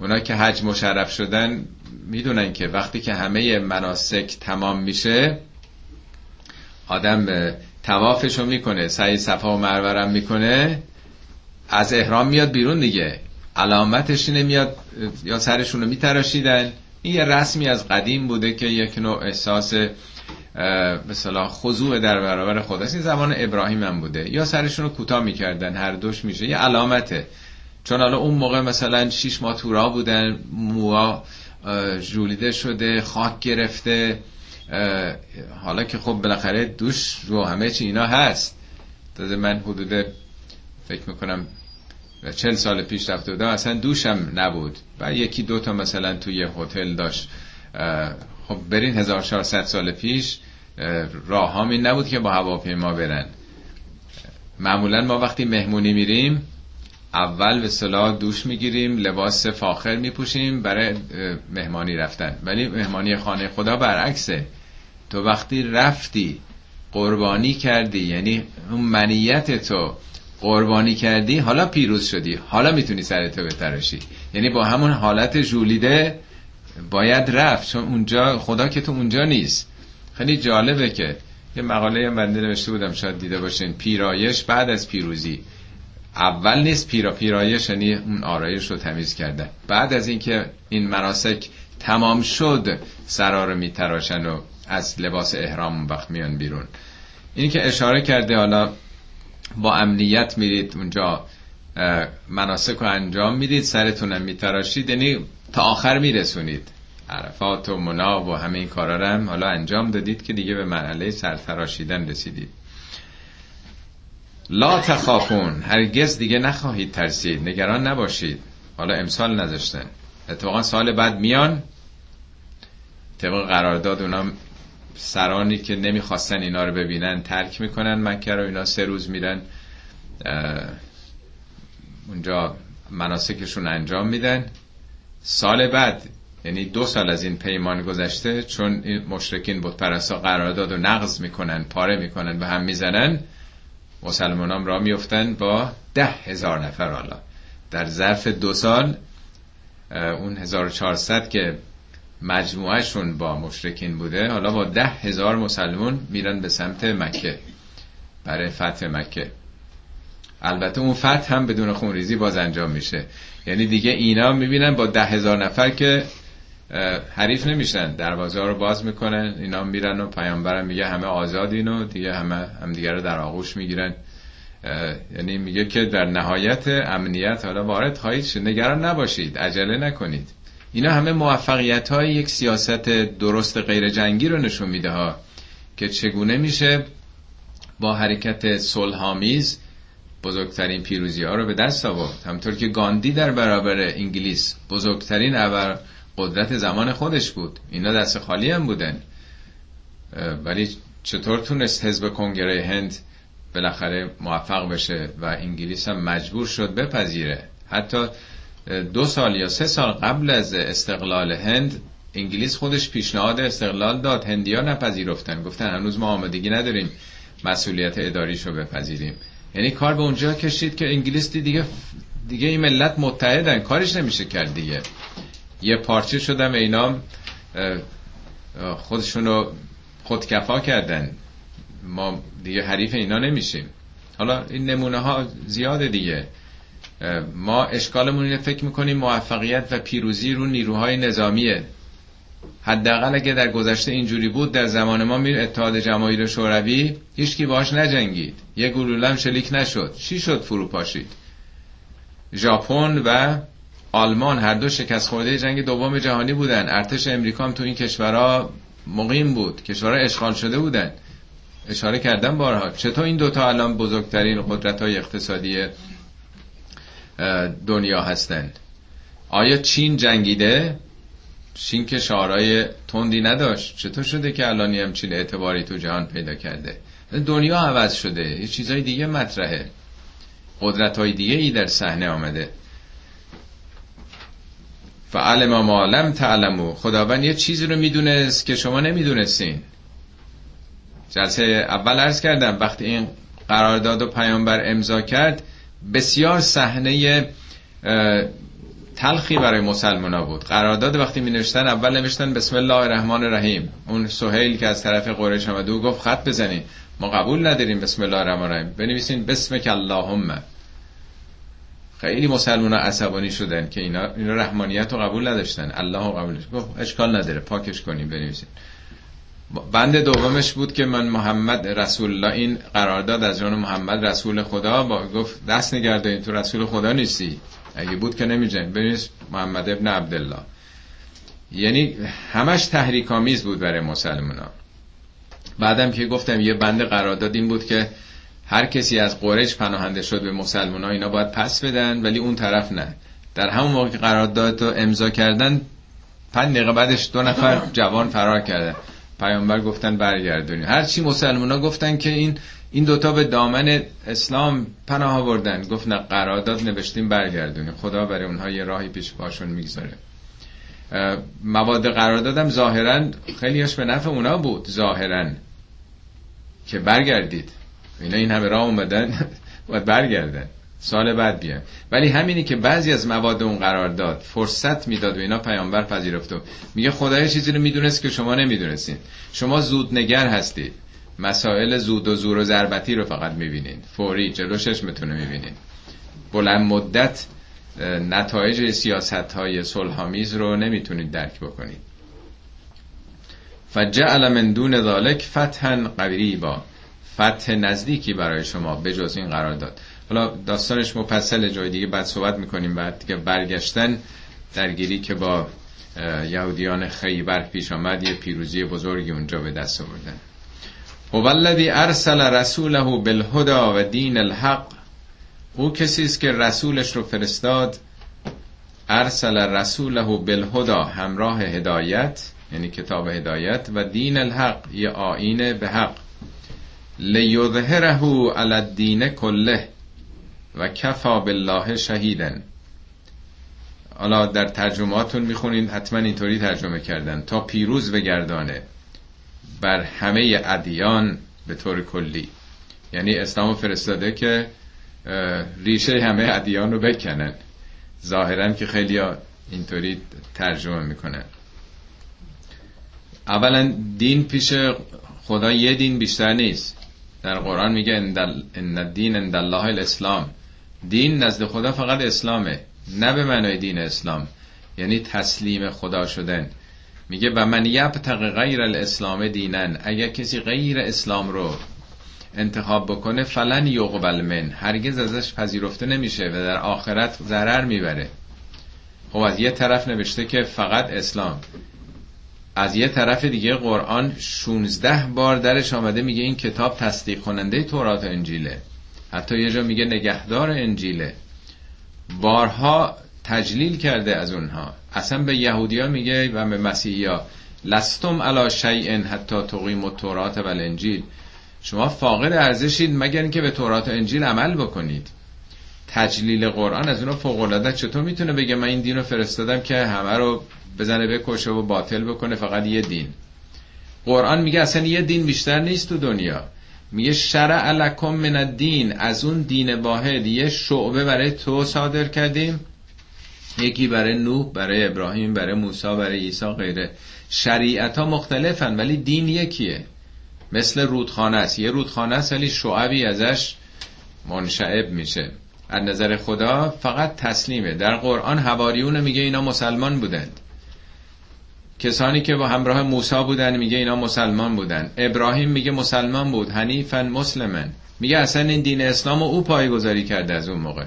اونا که حج مشرف شدن می‌دونن که وقتی که همه مناسک تمام میشه آدم توافش رو می‌کنه سعی صفا و مرورم می‌کنه از احرام میاد بیرون دیگه. علامتش اینه میاد یا سرشون رو میتراشیدن. این یه رسمی از قدیم بوده که یک نوع احساس مثلا خضوع در برابر خداست این زمان ابراهیم هم بوده. یا سرشون رو کوتاه می‌کردن هر دوش میشه. یه علامته. چون حالا اون موقع مثلا شیش ماه تورا بودن موها جولیده شده خاک گرفته حالا که خب بالاخره دوش رو همه چی اینا هست. تازه من حدود فکر می‌کنم چل سال پیش رفته بودم اصلا دوشم نبود. و یکی دوتا مثلا توی هتل داشت خب برین 1400 سال پیش راه این نبود که با هواپیما برن. معمولا ما وقتی مهمونی میریم اول به صلاح دوش می‌گیریم لباس فاخر میپوشیم برای مهمانی رفتن. ولی مهمانی خانه خدا برعکسه. تو وقتی رفتی قربانی کردی یعنی اون منیت تو قربانی کردی حالا پیروز شدی. حالا می‌تونی سرتو بتراشی. یعنی با همون حالت جولیده باید رفت چون اونجا خدا که تو اونجا نیست. خیلی جالبه که یه مقاله هم بنده نوشته بودم شاید دیده باشین. پیرایش بعد از پیروزی. اول نیست پیرا پیرایش یعنی اون آرایش رو تمیز کرده بعد از اینکه این مناسک تمام شد سرا رو میتراشن و از لباس احرام وقت میان بیرون. این که اشاره کرده حالا با امنیت میرید اونجا مناسک رو انجام می‌دید سرتونم میتراشید یعنی تا آخر میرسونید. عرفات و منا و همه این کارا هم حالا انجام دادید که دیگه به مرحله سرتراشیدن رسیدید. لا تخافون. هرگز دیگه نخواهید ترسید. نگران نباشید. حالا امسال نذاشتن. اتفاقا سال بعد میان. طبق قرارداد اونا سرانی که نمی‌خواستن اینا رو ببینن ترک می‌کنن مکه رو. اینا سه روز میرن اونجا مناسکشون انجام میدن. سال بعد یعنی دو سال از این پیمان گذشته چون این مشرکین بود پرستا قرارداد و نقض می‌کنن پاره می‌کنن به هم می‌زنن مسلمان هم را میفتن با ده هزار نفر حالا. در ظرف دو سال اون 1400 که مجموعهشون با مشرکین بوده حالا با ده هزار مسلمون میرن به سمت مکه برای فتح مکه. البته اون فتح هم بدون خونریزی باز انجام میشه. یعنی دیگه اینا می‌بینن با ده هزار نفر که حریف نمیشن. دروازه رو باز می‌کنن اینا میرن و پیامبرم میگه همه آزادین و دیگه همه هم دیگه رو در آغوش می‌گیرن. یعنی میگه که در نهایت امنیت حالا وارد خواهید شد. نگران نباشید عجله نکنید. اینا همه موفقیت های یک سیاست درست غیر جنگی رو نشون میده ها که چگونه میشه با حرکت صلحآمیز بزرگترین پیروزی ها رو به دست آورد. همطور که گاندی در برابر انگلیس بزرگترین ابر قدرت زمان خودش بود. اینا دست خالی هم بودن. ولی چطور تونست حزب کنگره هند بالاخره موفق بشه و انگلیس هم مجبور شد بپذیره؟ حتی دو سال یا سه سال قبل از استقلال هند انگلیس خودش پیشنهاد استقلال داد. هندیا نپذیرفتن. گفتن هنوز ما آمادگی نداریم. مسئولیت اداریشو بپذیریم. یعنی کار به اونجا کشید که انگلیس دیگه دیگه این ملت متحدن کارش نمیشه کرد دیگه. یه پارچه شدم اینام خودشونو خودکفا کردن. ما دیگه حریف اینا نمیشیم. حالا این نمونه ها زیاده دیگه. ما اشکالمون اینه فکر می‌کنیم موفقیت و پیروزی رو نیروهای نظامیه. حداقل اگه در گذشته اینجوری بود در زمان ما میر اتحاد جماهیر شوروی هیچکی باش نجنگید. یه گلوله شلیک نشد. چی شد فرو پاشید ژاپن و آلمان هر دو شکست خورده جنگ دوم جهانی بودن. ارتش امریکا هم تو این کشورها مقیم بود. کشورها اشغال شده بودن. اشاره کردم بارها. چطور این دوتا الان بزرگترین قدرت های اقتصادی دنیا هستند؟ آیا چین جنگیده؟ چین که شعارهای تندی نداشت. چطور شده که الان هم چین اعتباری تو جهان پیدا کرده؟ دنیا عوض شده. یه چیزای دیگه مطرحه. قدرت های دیگه ای در صحنه آمده. فعلم ما لم تعلمو. خداوند یه چیزی رو می‌دونست که شما نمی‌دونستین. جلسه اول عرض کردم وقتی این قرارداد و پیامبر امضا کرد بسیار صحنه تلخی برای مسلمان بود. قرارداد وقتی می نوشتن اول نوشتن بسم الله الرحمن الرحیم. اون سهیل که از طرف قریش آمده و گفت خط بزنین ما قبول نداریم بسم الله الرحمن الرحیم. بنویسین بسمک اللهم. خیلی مسلمان ها عصبانی شدن که اینا, اینا رحمانیت رو قبول نداشتن. الله رو قبول گفت اشکال نداره پاکش کنیم بنویسین. بند دومش بود که من محمد رسول الله این قرارداد از جان محمد رسول خدا با گفت دست نگرده تو رسول خدا نیستی. اگه بود که نمیجن بنویس محمد ابن عبدالله. یعنی همش تحریک آمیز بود برای مسلمان ها بعدم که گفتم یه بند قرارداد این بود که هر کسی از قریش پناهنده شد به مسلمان ها اینا باید پس بدن ولی اون طرف نه. در همون موقع که قرارداد رو امضا کردن پنج دقیقه بعدش دو نفر جوان فرار کردن. پیامبر گفتن برگردونی. هرچی مسلمان ها گفتن که این این دوتا به دامن اسلام پناه آوردن. گفت نه قرارداد نوشتیم برگردونی خدا برای اونها یه راهی پیش باشون می‌گذاره. مواد قراردادم ظاهرا خیلیش به نفع اونا بود. ظاهرا که برگردید. اینا این همه راه اومدن باید برگردن. سال بعد بیان. ولی همینی که بعضی از مواد اون قرار داد فرصت می‌داد و اینا پیامبر پذیرفت و میگه خدای چیزی رو می‌دونست که شما نمی‌دونستین. شما زود نگر هستید مسائل زود و زور و ضربتی رو فقط می‌بینین. فوری جلو چشمتون می‌بینین. بلند مدت نتایج سیاست های صلحآمیز رو نمی‌تونید درک بکنید. فجعل من دون ذالک فتحا قریبا. فتح نزدیکی برای شما بجز این قرار داد. حالا داستانش مفصل جای دیگه بعد صحبت می‌کنیم. بعد دیگه برگشتن درگیری که با یهودیان خیبر پیش آمد یه پیروزی بزرگی اونجا به دست آوردن. هو ارسل رسوله بالهدى و دین الحق. او کسی است که رسولش رو فرستاد؟ ارسل رسوله بالهدى همراه هدایت یعنی کتاب هدایت و دین الحق یه آینه به حق. لیظهره علی الدین کله و کفا بالله شهیدن حالا در ترجمهاتون می‌خونین حتما اینطوری ترجمه کردن. تا پیروز بگردانه. بر همه ادیان به طور کلی. یعنی اسلام فرستاده که ریشه همه ادیان رو بکنن. ظاهرا که خیلی اینطوری ترجمه می‌کنن. اولا دین پیش خدا یه دین بیشتر نیست. در قرآن میگه ان الدین عند الله الاسلام. دین نزد خدا فقط اسلامه نه به معنای دین اسلام. یعنی تسلیم خدا شدن. میگه و من یبتق غیر الاسلام دینن اگر کسی غیر اسلام رو انتخاب بکنه فلن یقبل من هرگز ازش پذیرفته نمیشه و در آخرت ضرر می‌بره. خب از یه طرف نوشته که فقط اسلام. از یه طرف دیگه قرآن 16 بار درش آمده میگه این کتاب تصدیق کننده تورات و انجیله. حتی یه جا میگه نگهدار انجیله. بارها تجلیل کرده از اونها. اصلا به یهودیا میگه و به مسیحیا لستم علا شیء حتی تقیم و تورات و انجیل شما فاقد ارزشید مگر اینکه به تورات و انجیل عمل بکنید. تجلیل قرآن از اونها فوق العاده چطور می‌تونه بگه من این دین رو فرستادم که همه رو بزنه بکشه و باطل بکنه؟ فقط یه دین. قرآن میگه اصلا یه دین بیشتر نیست تو دنیا. میگه شرع لکم من الدین. از اون دین واحد یه شعبه برای تو صادر کردیم. یکی برای نوح برای ابراهیم برای موسی برای عیسی غیره. شریعت ها مختلفن ولی دین یکیه. مثل رودخانه است. یه رودخانه است ولی شعبی ازش منشعب میشه. از نظر خدا فقط تسلیمه. در قرآن هواریون میگه اینا مسلمان بودند کسانی که با همراه موسی بودن میگه اینا مسلمان بودن. ابراهیم میگه مسلمان بود. حنیفن مسلمن. میگه اصلا این دین اسلام او پایگذاری کرده از اون موقع.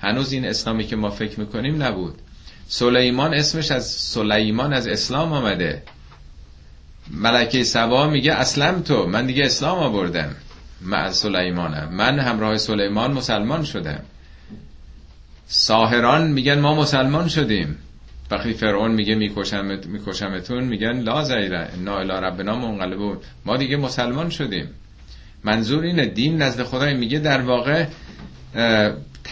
هنوز این اسلامی که ما فکر می‌کنیم نبود. سلیمان اسمش از سلیمان از اسلام آمده. ملکه سبا میگه اسلم تو من دیگه اسلام آوردم. مع سلیمانم. من همراه سلیمان مسلمان شدم. ساهران میگن ما مسلمان شدیم. وقتی فرعون میگه میکشمت میکشمتون میگن لا زیره انا الی ربنا منقلبون. ما دیگه مسلمان شدیم. منظور اینه دین نزد خدای میگه در واقع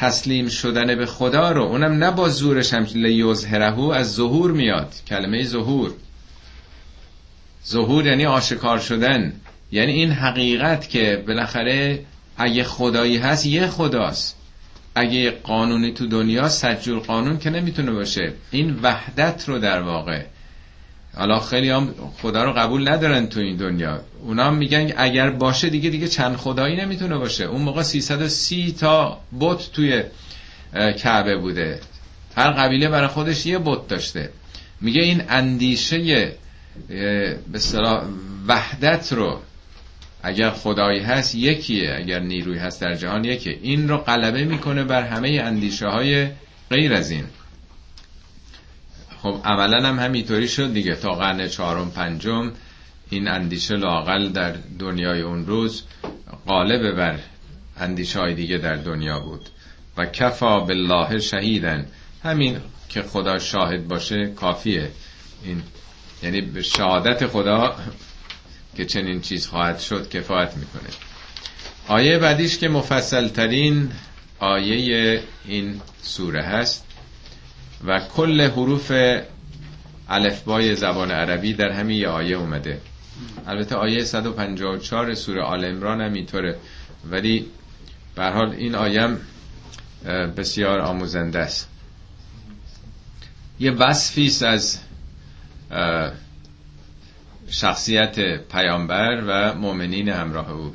تسلیم شدن به خدا رو اونم نه با زورش هم لیظهره از ظهور میاد. کلمه ظهور. ظهور یعنی آشکار شدن. یعنی این حقیقت که بالاخره اگه خدایی هست یه خداست. اگه قانونی تو دنیا سجور قانون که نمی‌تونه باشه. این وحدت رو در واقع حالا خیلی هم خدا رو قبول ندارن تو این دنیا. اونا میگن اگر باشه دیگه دیگه چند خدایی نمی‌تونه باشه. اون موقع 330 تا بت توی کعبه بوده. هر قبیله برای خودش یه بت داشته. میگه این اندیشه به وحدت رو اگر خدایی هست یکیه اگر نیروی هست در جهان یکیه. این رو غلبه می‌کنه بر همه اندیشه های غیر از این. خب عملا هم همینطوری شد دیگه. تا قرن چهارم پنجم این اندیشه لاقل در دنیای اون روز غالب بر اندیشه های دیگه در دنیا بود. و کفا بالله شهیدن همین که خدا شاهد باشه کافیه. این یعنی به شهادت خدا که چنین چیز خواهد شد کفایت می‌کنه. آیه بعدیش که مفصل ترین آیه این سوره هست. و کل حروف الفبای زبان عربی در همین آیه اومده. البته آیه 154 سوره آل امران هم اینطوره. ولی به حال این آیه بسیار آموزنده است. یه وصفی از شخصیت پیامبر و مؤمنین همراه او.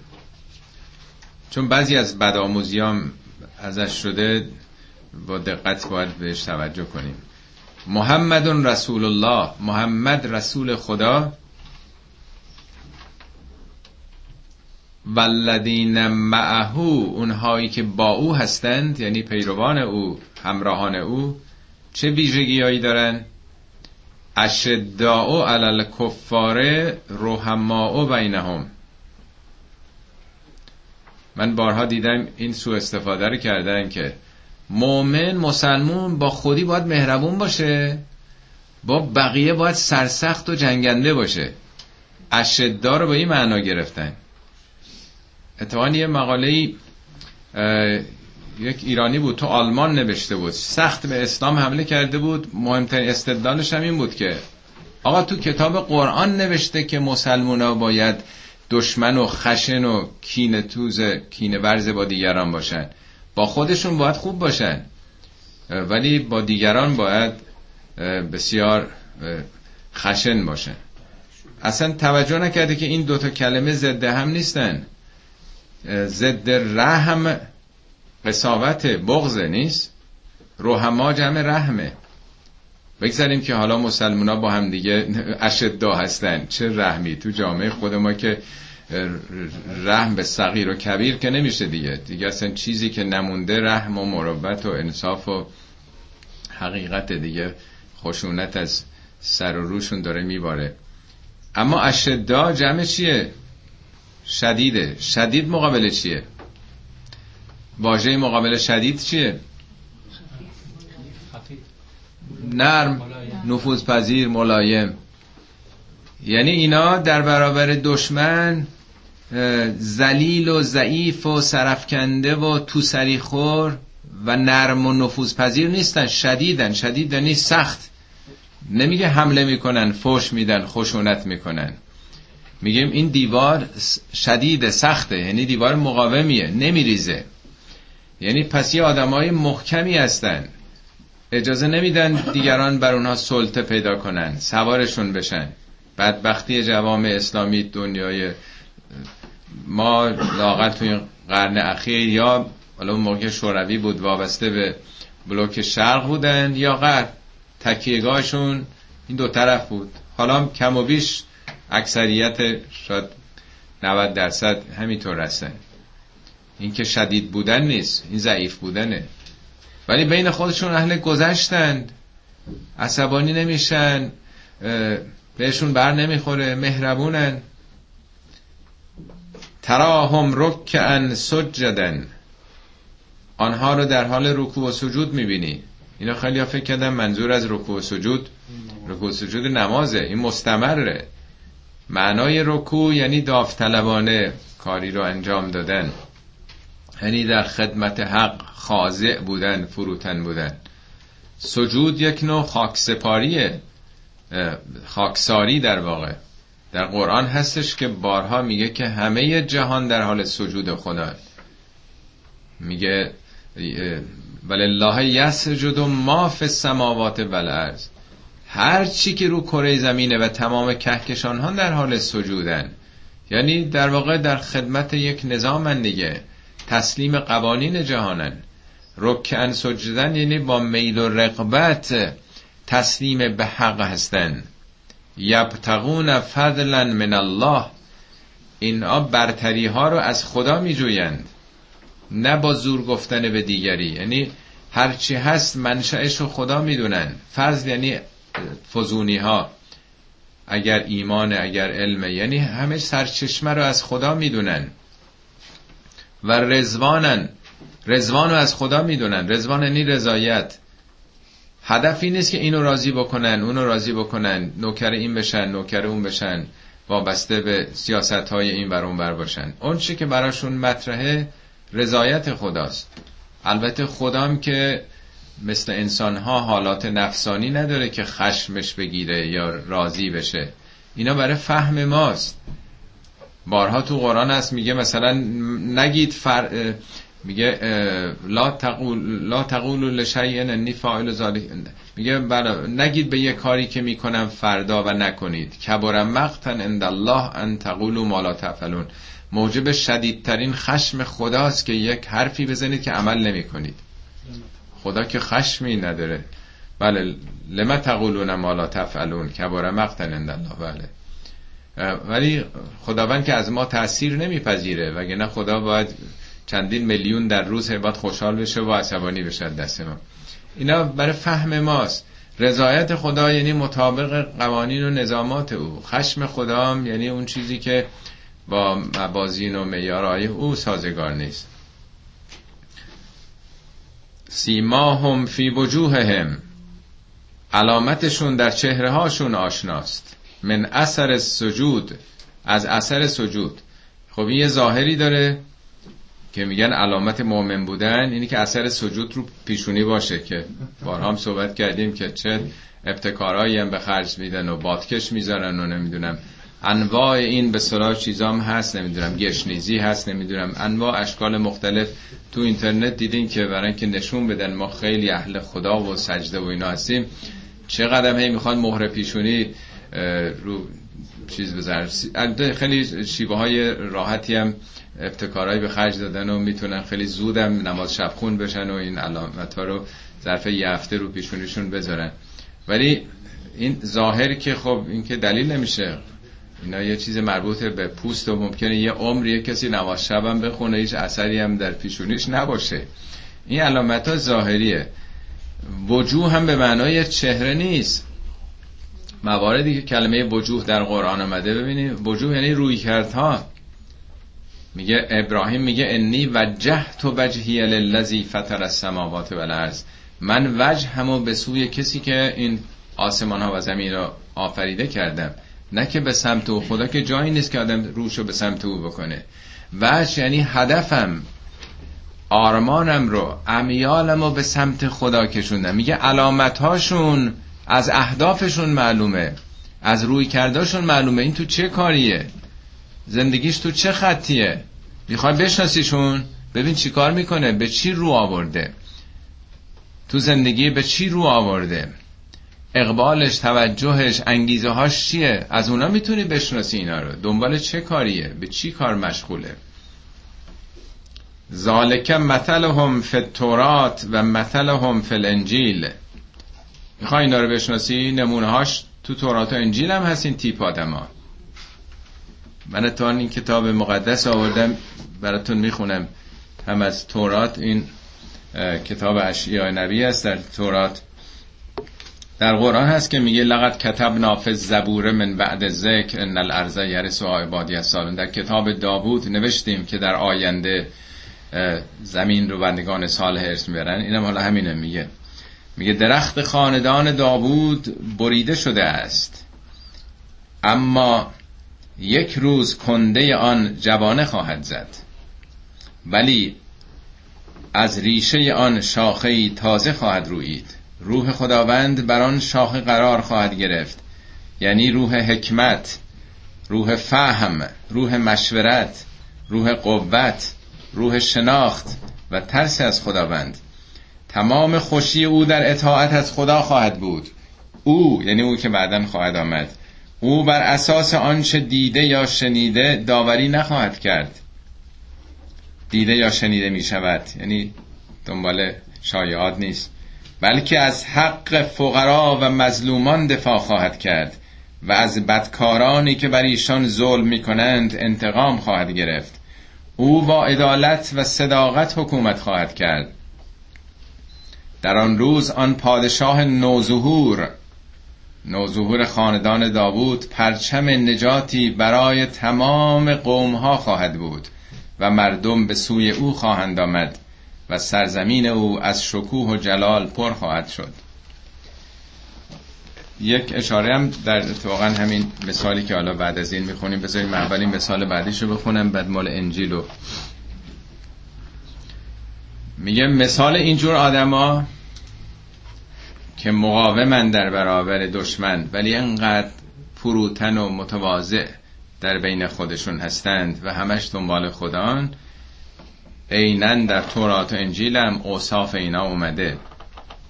چون بعضی از بدآموزیام ازش شده با دقت باید بهش توجه کنیم. محمد رسول الله. محمد رسول خدا. والذین معه اونهایی که با او هستند یعنی پیروان او همراهان او چه ویژگیهایی دارن؟ اشداء علی الکفار رحماء بینهم. من بارها دیدم این سو استفاده رو کردن که مؤمن مسلمون با خودی باید مهربون باشه. با بقیه باید سرسخت و جنگنده باشه. اشدا رو به این معنا گرفتن. اتفاقا یه مقاله یک ایرانی بود تو آلمان نوشته بود. سخت به اسلام حمله کرده بود. مهمترین استدلالش هم این بود که آقا تو کتاب قرآن نوشته که مسلمونا باید دشمن و خشن و کین توز کین ورز با دیگران باشن. با خودشون باید خوب باشن. ولی با دیگران باید بسیار خشن باشن. اصلا توجه نکرده که این دوتا کلمه ضد هم نیستن. ضد رحم قصاوت بغض نیست. روحما جمع رحمه. بگذاریم که حالا مسلمونا با هم دیگه اشدا هستن. چه رحمی تو جامعه خود ما که رحم به صغیر و کبیر که نمیشه دیگه. دیگه اصلا چیزی که نمونده رحم و مربت و انصاف و حقیقت دیگه خشونت از سر و روشون داره میباره. اما اشدا جمع چیه؟ شدیده. شدید مقابل چیه؟ واژه مقابل شدید چیه؟ نرم نفوذ پذیر ملایم. یعنی اینا در برابر دشمن زلیل و ضعیف و سرفکنده و تو خور و نرم و نفوذ پذیر نیستن شدیدن. شدید یعنی سخت. نمیگه حمله می‌کنن فوش میدن خشونت می‌کنن. میگیم این دیوار شدید سخته. یعنی دیوار مقاومیه نمیریزه. یعنی پس یه آدمای محکمی هستن. اجازه نمیدن دیگران بر اونها سلطه پیدا کنن سوارشون بشن. بدبختی جوام اسلامی دنیای ما لاغل توی قرن اخیر یا حالا موقع شوروی بود وابسته به بلوک شرق بودن یا غرب تکیهگاهشون این دو طرف بود. حالا کم و بیش اکثریت شاید 90 درصد همینطور هستن. این که شدید بودن نیست این ضعیف بودنه. ولی بین خودشون اهل گذشتند عصبانی نمیشن بهشون بر نمی‌خوره مهربونن. تراهم رکعن سجدن آنها رو در حال رکوع و سجود می‌بینی. اینا خیلی ها فکر کردن منظور از رکوع و سجود. رکوع و سجود نمازه. این مستمره. معنای رکوع یعنی داوطلبانه کاری رو انجام دادن. یعنی در خدمت حق خاضع بودن فروتن بودن. سجود یک نوع خاکسپاریه. خاکساری در واقع. در قرآن هستش که بارها میگه که همه جهان در حال سجود خدا. میگه ولله یسجد ما فی السماوات والارض. هر چی که رو کره زمینه و تمام کهکشان ها در حال سجودن. یعنی در واقع در خدمت یک نظام دیگه. تسلیم قوانین جهانن. رکن سجدن یعنی با میل و رقبت تسلیم به حق هستن. یبتغون فضلا من الله. اینا برتری ها رو از خدا می جویند نه با زور گفتن به دیگری. یعنی هرچی هست منشأش رو خدا می‌دونن. فرض یعنی فزونی ها اگر ایمان اگر علم یعنی همه سرچشمه رو از خدا می‌دونن. و رزوانن رزوان رو از خدا می‌دونن. رزوان یعنی رضایت. هدف این نیست که اینو راضی بکنن اونو راضی بکنن نوکر این بشن نوکر اون بشن وابسته به سیاست های این بر اون بر باشن. اون چی که براشون مطرحه رضایت خداست. البته خدام که مثل انسان ها حالات نفسانی نداره که خشمش بگیره یا راضی بشه. اینا برای فهم ماست. بارها تو قرآن هست میگه مثلا نگید فر... میگه لا تقول لا تقولوا لشیء انی فاعل ذلک. میگه بله نگید به یه کاری که می‌کنم فردا و نکنید. کبر مقتن عند الله ان تقولوا ما لا تفعلون. موجب شدیدترین خشم خداست که یک حرفی بزنید که عمل نمی کنید خدا که خشمی نداره. بله لما تقولون ما لا تفعلون؟ کبار مقتن الله. بله. ولی خداوند که از ما تاثیر نمیپذیره. وگرنه خدا باید چندین میلیون در روز باید خوشحال بشه و عصبانی بشه دست ما. اینا برای فهم ماست. رضایت خدا یعنی مطابق قوانین و نظامات او. خشم خدا یعنی اون چیزی که با مبازین و میارای او سازگار نیست. سیماهم فی وجوههم. علامتشون در چهره هاشون آشناست. من اثر سجود. از اثر سجود. خب این یه ظاهری داره. که میگن علامت مؤمن بودن اینی که اثر سجود رو پیشونی باشه که بارها هم صحبت کردیم که چه ابتکارایی هم به خرج میدن و بادکش می‌ذارن و نمی‌دونم. انواع این به صلاح چیزام هست نمی‌دونم. گشنیزی هست نمی‌دونم. انواع اشکال مختلف تو اینترنت دیدین که برای که نشون بدن ما خیلی اهل خدا و سجده و اینا هستیم. چقدر هی می‌خوان مهر پیشونی رو چیز بذارن. خیلی شیوه های راحتی هم ابتکارهایی به خرج دادن و می‌تونن خیلی زودم نماز شب خون بشن و این علامت ها رو ظرف یه هفته رو پیشونیشون بذارن. ولی این ظاهر که خب این که دلیل نمیشه. اینا یه چیز مربوط به پوست و ممکنه یه عمر یه کسی نماز شبم بخونه هیچ اثری هم در پیشونیش نباشه. این علامت ها ظاهریه. وجوه هم به معنای چهره نیست. مواردی که کلمه وجوه در قرآن آمده ببینید وجوه یعنی روی ها میگه ابراهیم میگه انی وجه تو وجهی للذی فطر السماوات والارض. من وجه همو به سوی کسی که این آسمان ها و زمین را آفریده کردم نه که به سمت او خدا که جایی نیست که آدم روشو به سمت او بکنه. وجه یعنی هدفم آرمانم رو امیالم رو به سمت خدا کشوندم. میگه علامت هاشون از اهدافشون معلومه از روی کرداشون معلومه. این تو چه کاریه؟ زندگیش تو چه خطیه؟ می‌خوای بشناسیشون؟ ببین چی کار می‌کنه؟ به چی رو آورده؟ تو زندگی به چی رو آورده؟ اقبالش توجهش انگیزه هاش چیه؟ از اونا می‌تونی بشناسی اینا رو. دنبال چه کاریه؟ به چی کار مشغوله؟ ذالک مثلهم فی و مثلهم فی الانجیل. می‌خوای اینا رو بشناسی؟ نمونه هاش تو تورات و انجیل هم هست این تیپ آدما من تا این کتاب مقدس آوردم براتون می‌خونم. هم از تورات این کتاب اشیاء نبی است در تورات. در قرآن هست که میگه لقد کتب نافذ زبور من بعد ذکر ان الارض یرث عبادی الصالحون. در کتاب داوود نوشتیم که در آینده زمین رو بندگان صالح ارث می‌برن. اینم حالا همینه میگه. میگه درخت خاندان داوود بریده شده است. اما یک روز کنده آن جوانه خواهد زد. ولی از ریشه آن شاخه تازه خواهد روید. روح خداوند بر آن شاخه قرار خواهد گرفت. یعنی روح حکمت روح فهم روح مشورت روح قوت روح شناخت و ترس از خداوند. تمام خوشی او در اطاعت از خدا خواهد بود. او یعنی او که بعدا خواهد آمد او بر اساس آنچه دیده یا شنیده داوری نخواهد کرد. دیده یا شنیده می شود یعنی دنبال شایعات نیست. بلکه از حق فقرا و مظلومان دفاع خواهد کرد و از بدکارانی که بر ایشان ظلم می کنند انتقام خواهد گرفت. او با عدالت و صداقت حکومت خواهد کرد. در آن روز آن پادشاه نوظهور نوظهور خاندان داوود پرچم نجاتی برای تمام قومها خواهد بود و مردم به سوی او خواهند آمد و سرزمین او از شکوه و جلال پر خواهد شد. یک اشاره هم در اتفاقا همین مثالی که حالا بعد از این می‌خونیم. بذاریم اولین مثال بعدیش رو بخونم بعد مال انجیل میگه مثال اینجور آدما که مقاومن در برابر دشمن ولی انقدر فروتن و متواضع در بین خودشون هستند و همش دنبال خدان عینا در تورات و انجیل هم اوصاف اینا اومده.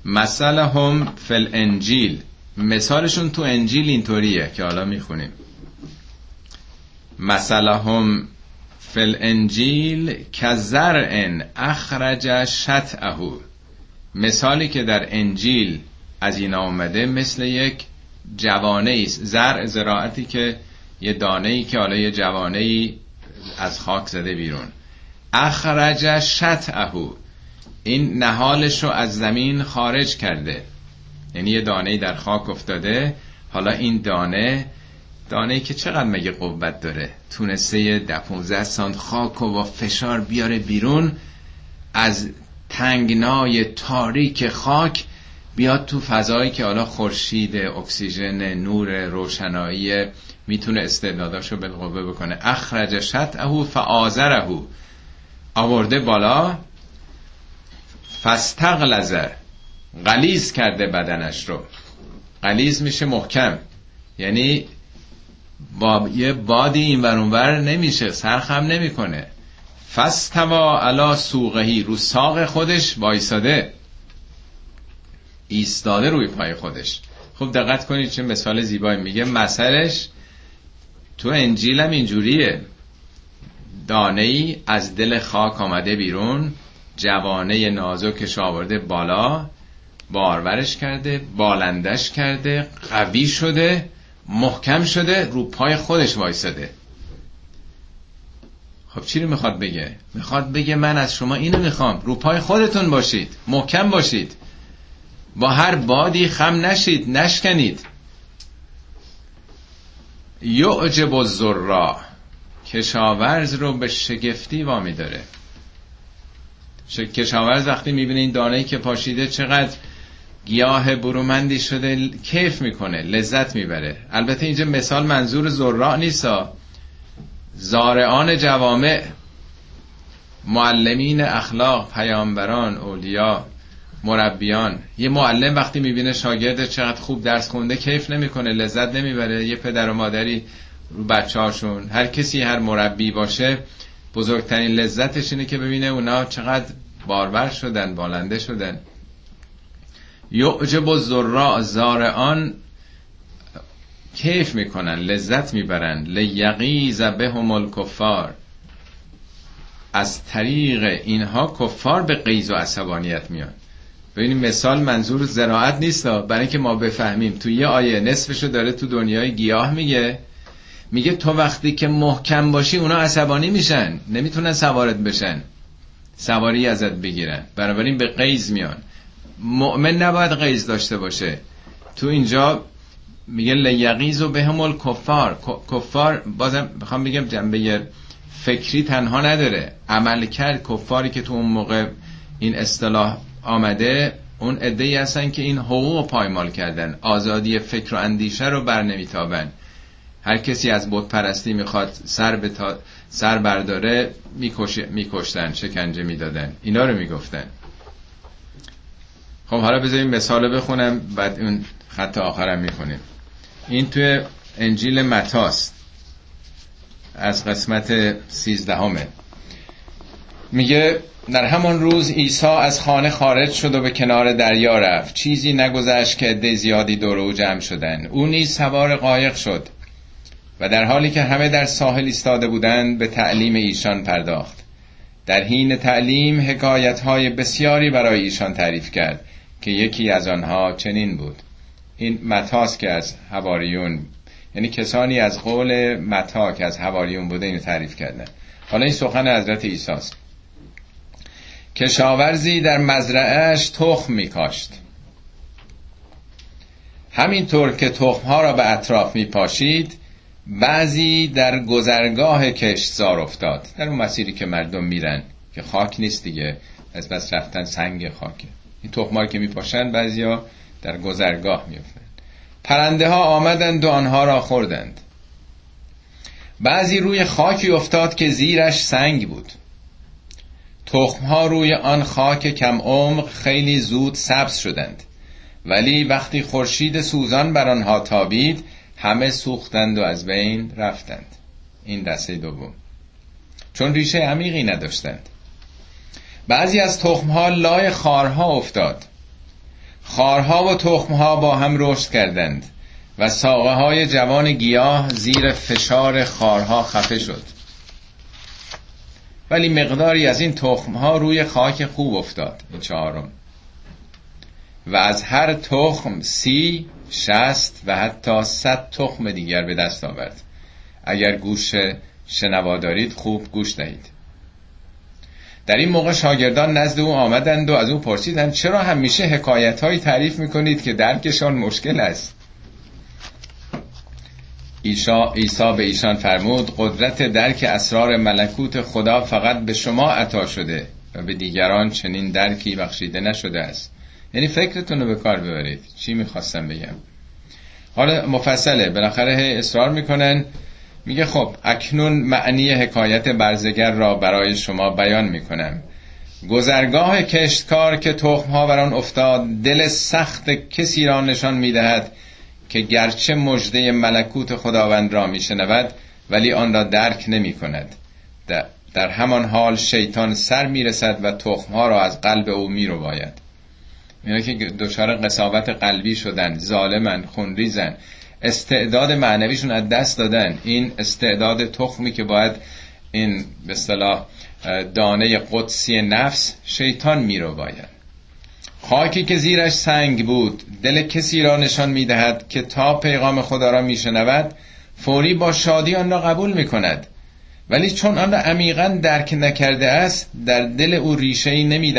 مثل هم فل انجیل مثالشون تو انجیل اینطوریه که حالا می‌خونیم. مثل هم فل انجیل که زرع اخرج شطعه. مثالی که در انجیل از این آمده مثل یک جوانه است. زرع زراعتی که یه دانه ای که حالا یه جوانه ای از خاک زده بیرون. اخرج شطعه این نهالش رو از زمین خارج کرده. یعنی یه دانه در خاک افتاده. حالا این دانه دانه که چقدر مگه قوت داره؟ تونسته ده 15 سانت خاک و با فشار بیاره بیرون. از تنگنای تاریک خاک بیاد تو فضایی که حالا خورشید اکسیژن نور روشنایی می‌تونه استعداداشو بالقوه بکنه. اخرج شطعه فآزره آورده بالا. فستغلزه غلیز کرده بدنش رو. غلیز میشه محکم. یعنی با یه بادی این ور نمیشه. سرخم نمی‌کنه. فستوا علا سوقهی. رو ساق خودش وایساده. ایستاده روی پای خودش. خب دقت کنید چه مثال زیبایی میگه. مثلش تو انجیل هم اینجوریه. دانه ای از دل خاک آمده بیرون جوانه نازکش آورده بالا بارورش کرده بالندش کرده قوی شده محکم شده رو پای خودش وایساده. خب چی رو می‌خواد بگه؟ می‌خواد بگه من از شما اینو می‌خوام. رو پای خودتون باشید. محکم باشید. با هر بادی خم نشید نشکنید. یعجب الزرا کشاورز رو به شگفتی وامی داره. کشاورز وقتی می‌بینه این دانه که پاشیده چقدر گیاه برومندی شده کیف می‌کنه لذت می‌بره. البته اینجا مثال منظور زراع نیستا زارعان جوامع معلمین اخلاق پیامبران اولیا مربیان. یه معلم وقتی می‌بینه شاگرد چقدر خوب درس خونده کیف نمی‌کنه لذت نمی‌بره. یه پدر و مادری رو بچه هاشون هر کسی هر مربی باشه بزرگترین لذتش اینه که ببینه اونا چقدر بارور شدن بالنده شدن. یعجب و زراع زارعان. کیف می‌کنن لذت می‌برن. لیقیز بهم الکفار. از طریق اینها کفار به قیز و عصبانیت میان. ببینیم مثال منظور زراعت نیست برای اینکه ما بفهمیم. تو یه آیه نصفشو داره تو دنیای گیاه میگه. میگه تو وقتی که محکم باشی اونا عصبانی میشن نمی‌تونن سوارت بشن. سواری ازت بگیرن. بنابراین به قیز میان. مؤمن نباید قیز داشته باشه. تو اینجا میگه لیقیز و به همول کفار کفار بازم بخوام بگم جنبه فکری تنها نداره. عمل کرد کفاری که تو اون موقع این اصطلاح آمده اون عده هستن که این حقوق پایمال کردن. آزادی فکر و اندیشه رو بر نمیتابن هر کسی از بت پرستی می‌خواد سر, بتا... سر برداره میکش... میکشتن شکنجه می‌دادن. اینا رو می‌گفتن. خب حالا بذاریم مثال بخونم بعد اون خط آخرم می‌کنیم این توی انجیل متاست از قسمت سیزدهمه. میگه در همان روز عیسی از خانه خارج شد و به کنار دریا رفت. چیزی نگذشت که عده زیادی دور او جمع شدند او نیز سوار قایق شد و در حالی که همه در ساحل ایستاده بودند به تعلیم ایشان پرداخت. در حین تعلیم حکایت های بسیاری برای ایشان تعریف کرد که یکی از آنها چنین بود. این متاس که از هواریون یعنی کسانی از قول متا که از هواریون بوده اینو تعریف کردن. حالا این سخن حضرت عیسی است. کشاورزی در مزرعهش تخم میکاشت. همینطور که تخمها را به اطراف میپاشید بعضی در گذرگاه کشتزار افتاد. در اون مسیری که مردم میرن که خاک نیست دیگه از بس رفتن سنگ خاکه. این تخمایی که میپاشن بعضیا در گذرگاه میفتن پرنده ها آمدند و آنها را خوردند. بعضی روی خاکی افتاد که زیرش سنگ بود. تخمها روی آن خاک کم عمق خیلی زود سبز شدند. ولی وقتی خورشید سوزان بر آنها تابید همه سوختند و از بین رفتند. این دسته دوم. چون ریشه عمیقی نداشتند. بعضی از تخمها لای خارها افتاد. خارها و تخمها با هم رشد کردند و ساقه های جوان گیاه زیر فشار خارها خفه شد. ولی مقداری از این تخمها روی خاک خوب افتاد این چهارم. و از هر تخم سی شست و حتی صد تخم دیگر به دست آورد. اگر گوش شنوا دارید خوب گوش دهید. در این موقع شاگردان نزد او آمدند و از او پرسیدند چرا همیشه حکایت تعریف می‌کنید که درکشان مشکل است؟ عیسی به ایشان فرمود قدرت درک اسرار ملکوت خدا فقط به شما عطا شده و به دیگران چنین درکی بخشیده نشده است. یعنی فکرتون رو به کار ببرید. چی می‌خواستم بگم؟ حالا مفصله. بالاخره اصرار می‌کنن. میگه خب اکنون معنی حکایت برزگر را برای شما بیان می‌کنم. گذرگاه کشتکار که تخم ها بر آن افتاد دل سخت کسی را نشان می‌دهد که گرچه مژده ملکوت خداوند را میشنود ولی آن را درک نمی کند در همان حال شیطان سر می‌رسد و تخم ها را از قلب او میرو باید اینا که دچار قصاوت قلبی شدن ظالمن خونریزن. استعداد معنویشون از دست دادن. این استعداد تخمی که باید این به اصطلاح دانه قدسی نفس شیطان میرو باید خاکی که زیرش سنگ بود دل کسی را نشان می‌دهد که تا پیغام خدا را میشنود فوری با شادی آن را قبول می کند ولی چون آن را عمیقا درک نکرده است در دل او ریشه ای نمی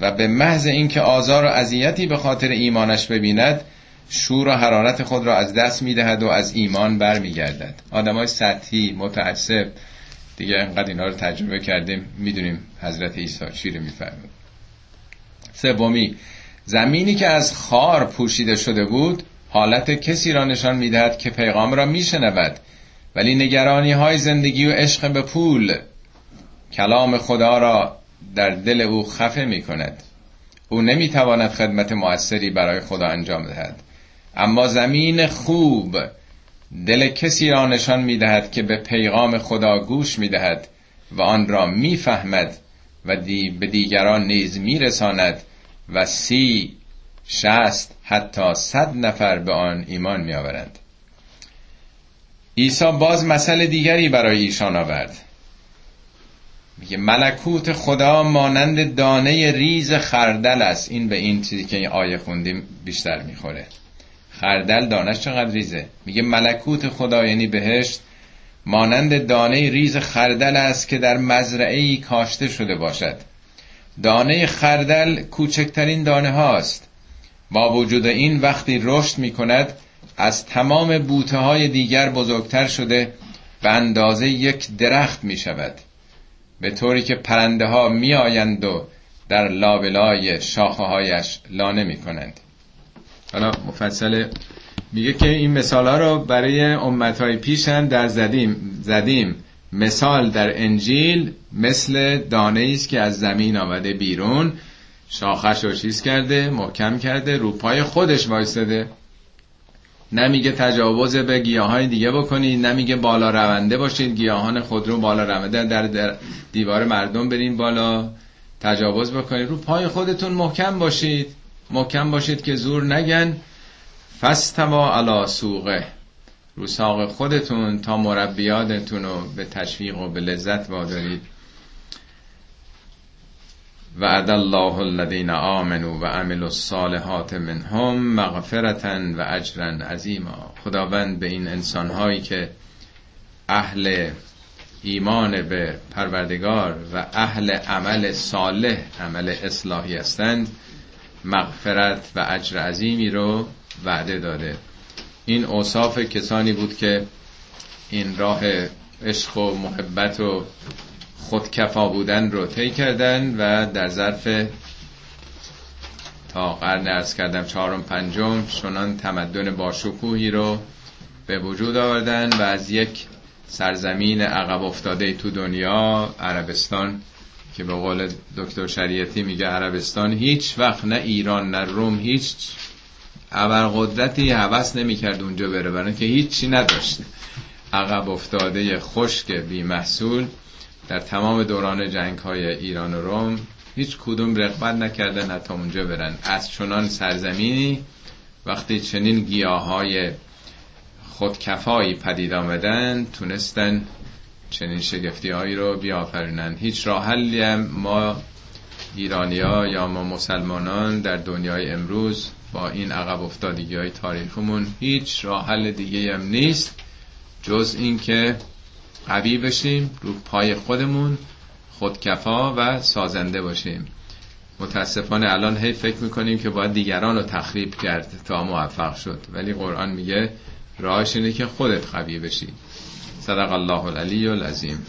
و به محض اینکه آزار و اذیتی به خاطر ایمانش ببیند شور و حرارت خود را از دست می‌دهد و از ایمان برمیگردد. آدمای سطحی متعصب دیگه انقدر اینا رو تجربه کردیم می‌دونیم حضرت عیسی چی رو میفرمود. سومی. زمینی که از خار پوشیده شده بود حالت کسی را نشان می‌دهد که پیغام را میشنود. ولی نگرانی های زندگی و عشق به پول کلام خدا را در دل او خفه می کند او نمی‌تواند خدمت موثری برای خدا انجام دهد. اما زمین خوب دل کسی را نشان می دهد که به پیغام خدا گوش می دهد و آن را می‌فهمد و دی به دیگران نیز میرساند. و سی شست حتی صد نفر به آن ایمان می آورند عیسی باز مسئله دیگری برای ایشان آورد. میگه ملکوت خدا مانند دانه ریز خردل است. این به این چیزی که این آیه خوندیم بیشتر می‌خوره. خردل دانش چقدر ریزه؟ میگه ملکوت خدا یعنی بهشت مانند دانه ریز خردل است که در مزرعه ای کاشته شده باشد. دانه خردل کوچکترین دانه هاست. با وجود این وقتی رشد می کند از تمام بوته های دیگر بزرگتر شده به اندازه یک درخت می شود به طوری که پرنده ها می آیند و در لابلای شاخه هایش لانه می کنند حالا مفصل میگه که این مثال ها رو برای امت های پیشن در زدیم زدیم. مثال در انجیل مثل دانه است که از زمین آمده بیرون شاخش رو چیز کرده محکم کرده رو پای خودش وایستده نمیگه تجاوز به گیاهای دیگه بکنید نمیگه بالا رونده باشید گیاهان خود رو بالا رونده در, در دیوار مردم برین بالا تجاوز بکنید. رو پای خودتون محکم باشید. محکم باشید که زور نگن. فستوا علا سوقه. رو خودتون تا مربیاتتون رو به تشویق و به لذت وادارید وعد الله الذين آمنوا و عملوا الصالحات منهم مغفرتا و اجرا عظیما. خداوند به این انسان هایی که اهل ایمان به پروردگار و اهل عمل صالح عمل اصلاحی هستند مغفرت و اجر عظیمی رو وعده داده. این اوصاف کسانی بود که این راه عشق و محبت و خودکفا بودن رو طی کردن و در ظرف تا قرن ارز کردم چهارم پنجم چنان تمدن باشکوهی رو به وجود آوردن و از یک سرزمین عقب افتاده تو دنیا عربستان که به قول دکتر شریعتی میگه عربستان هیچ وقت نه ایران نه روم هیچ ابرقدرتی حوث نمی‌کرد اونجا بره برای که هیچی نداشت عقب افتاده خشک بی محصول در تمام دوران جنگ های ایران و روم. هیچ کدوم رقبت نکردن حتی اونجا برن. از چنان سرزمینی وقتی چنین گیاه های خودکفایی پدید آمدن تونستن چنین شگفتی هایی رو بیافرینن. هیچ راه هم ما ایرانیا یا ما مسلمانان در دنیای امروز با این عقب افتادگی های تاریخمون هیچ راه حل دیگه هم نیست. جز اینکه قوی بشیم رو پای خودمون خودکفا و سازنده باشیم. متاسفانه الان هی فکر می‌کنیم که باید دیگران رو تخریب کرد تا موفق شد. ولی قرآن میگه راهش اینه که خودت قوی بشی. صدق الله العلی العظیم.